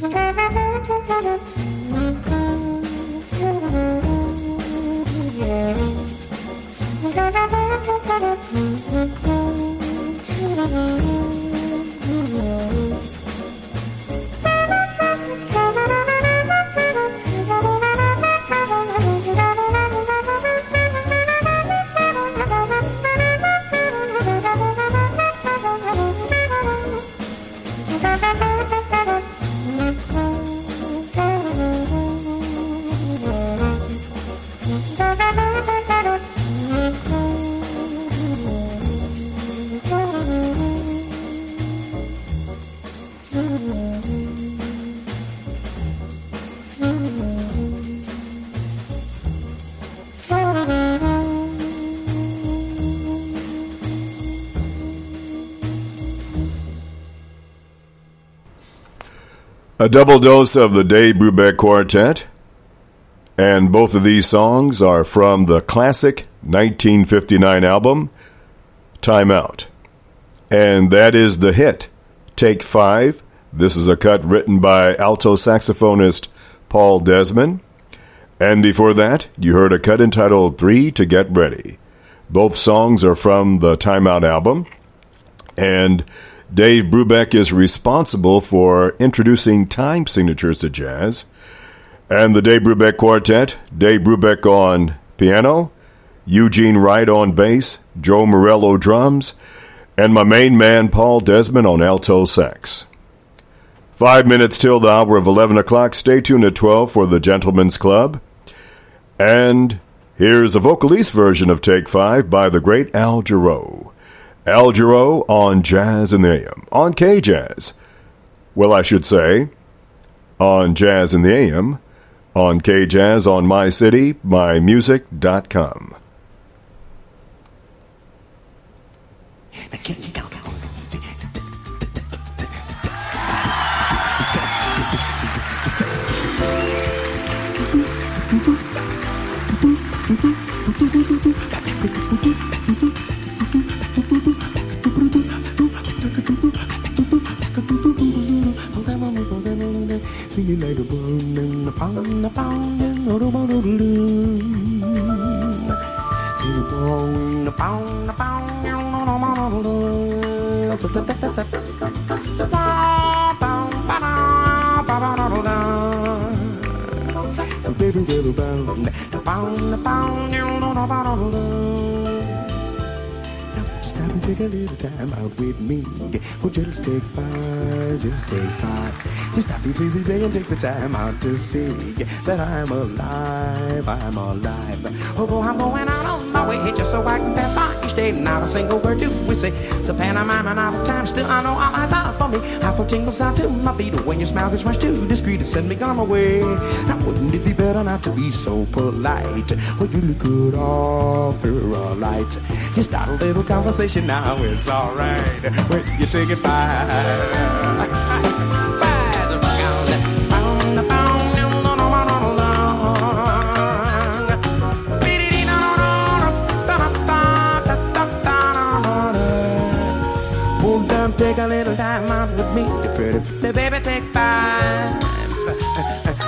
Thank you. A double dose of the Dave Brubeck Quartet. And both of these songs are from the classic 1959 album, Time Out. And that is the hit, Take Five. This is a cut written by alto saxophonist Paul Desmond. And before that, you heard a cut entitled Three to Get Ready. Both songs are from the Time Out album. And Dave Brubeck is responsible for introducing time signatures to jazz. And the Dave Brubeck Quartet, Dave Brubeck on piano, Eugene Wright on bass, Joe Morello drums, and my main man Paul Desmond on alto sax. Five minutes till the hour of 11 o'clock. Stay tuned at 12 for the Gentlemen's Club. And here's a vocalese version of Take Five by the great Al Jarreau. Al Jarreau on Jazz in the AM, on K Jazz. Well, I should say, on Jazz in the AM, on K Jazz, on My City, MyMusic.com. singing like a bone and a pound, a pound, and a room, a room, Sing a bone, a pound, a pound, and a room, a room, Baby, little bound, a pound, a pound, and a Stop and take a little time out with me. Well, just take five, just take five. Just stop your busy day and take the time out to see that I'm alive, I'm alive. Although I'm going out on my way just so I can pass by each day. Not a single word do we say. It's a pantomime and out of time. Still, I know all eyes are for me. I feel tingles down to my feet when your smile gets much too discreet to send me on my way. Now, wouldn't it be better not to be so polite? When you look good off your light, you start a little conversation now, it's alright when you take it by. The take a little time out with me, pretty, pretty baby, take five.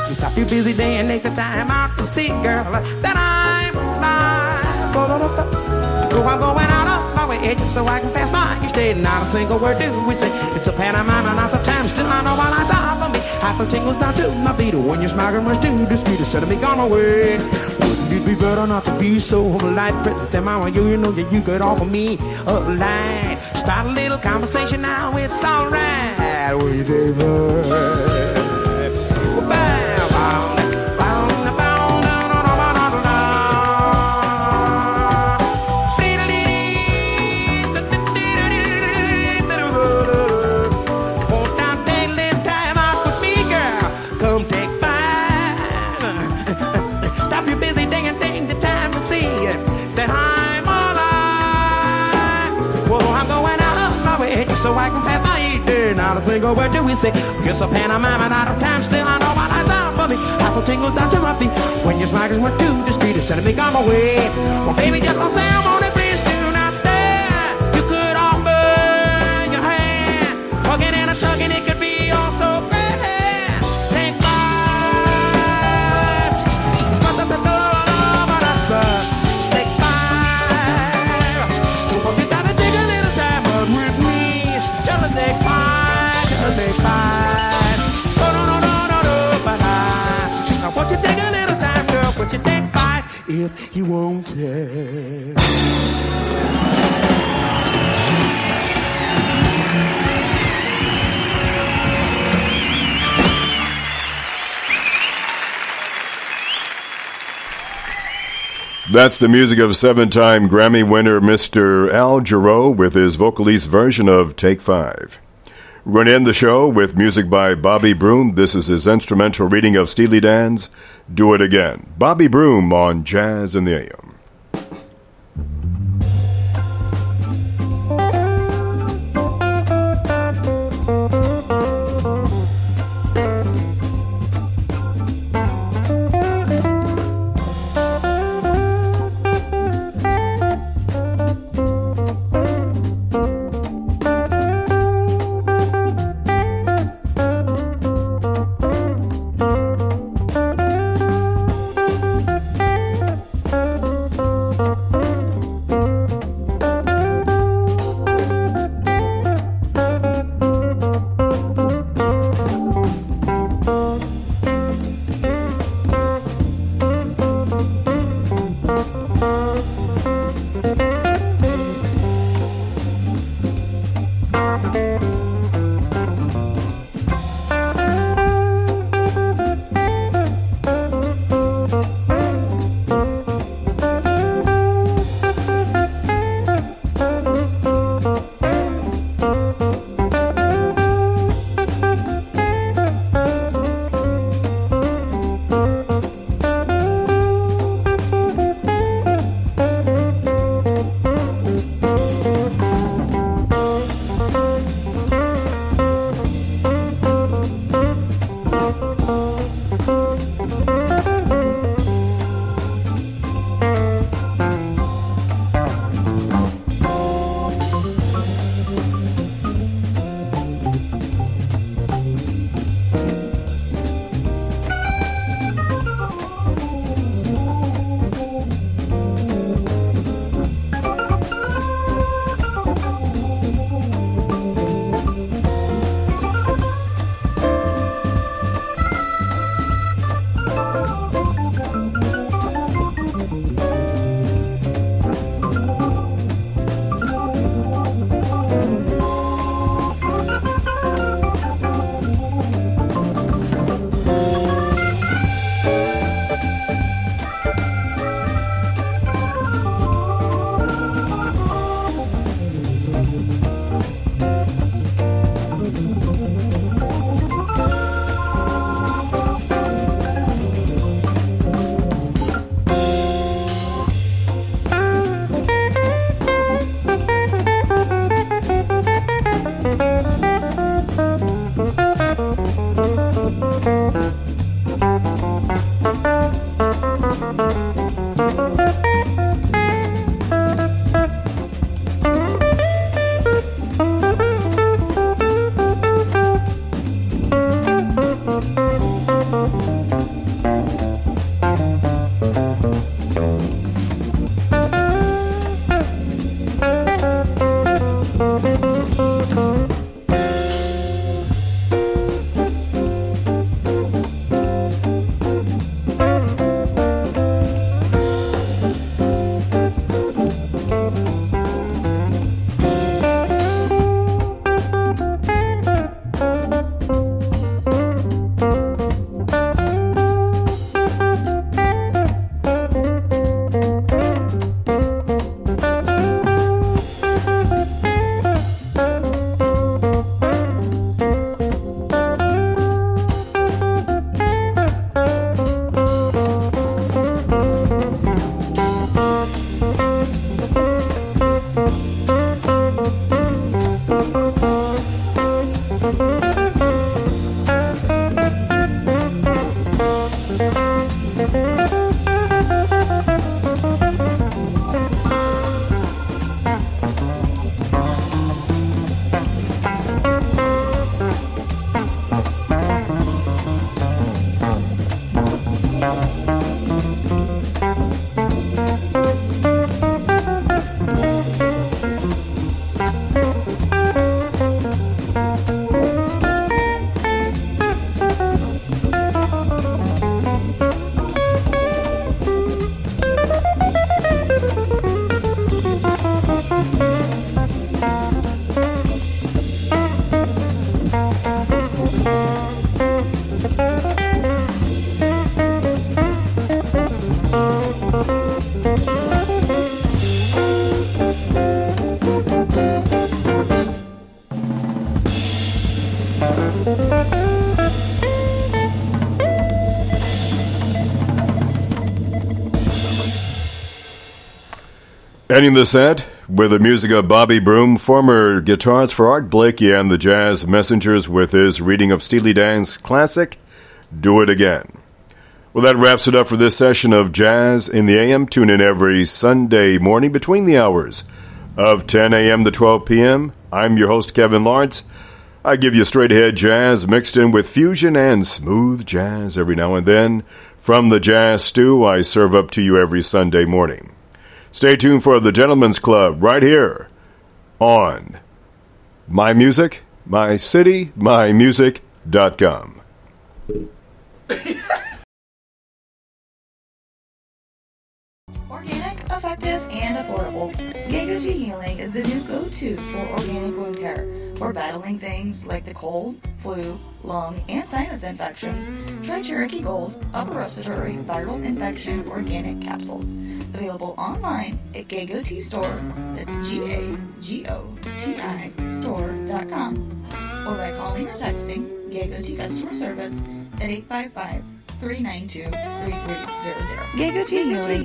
You stop your busy day and take the time out to see, girl, that I'm alive. Oh, I'm going out my way just so I can pass by each day. Not a single word do we say. It's a pantomime not the time. Still I know my lines are for me. Feel tingles down to my feet when your smile rush the instead of me gone away. Wouldn't it be better not to be so polite? Princess and mama, you, you know that you could offer me a light. Start a little conversation now, it's alright. Will you take Not a single word do we say. Yes, a pantomime and out of time. Still, I know my eyes out for me. Half a tingle down to my feet. When your smiles went to the street, instead of me on my way. Well, baby, just don't say I'm on it. If you won't tell. That's the music of seven time Grammy winner Mr. Al Jarreau with his vocalese version of Take Five. Run in the show with music by Bobby Broom. This is his instrumental reading of Steely Dan's Do It Again. Bobby Broom on Jazz in the AM. Ending the set with the music of Bobby Broom, former guitarist for Art Blakey and the Jazz Messengers, with his reading of Steely Dan's classic, Do It Again. Well, that wraps it up for this session of Jazz in the AM. Tune in every Sunday morning between the hours of 10 a.m. to 12 p.m. I'm your host, Kevin Lawrence. I give you straight ahead jazz mixed in with fusion and smooth jazz every now and then. From the Jazz Stew, I serve up to you every Sunday morning. Stay tuned for the Gentlemen's Club right here on My Music, My City, MyMusic.com. Organic, effective, and affordable. Gagoti Healing is the new go-to for organic wound care. For battling things like the cold, flu, lung, and sinus infections, try Cherokee Gold Upper Respiratory Viral Infection Organic Capsules. Available online at Gagoti Store, that's G-A-G-O-T-I store.com. Or by calling or texting Gagoti Customer Service at 855 392 3300. Gagoti Healing.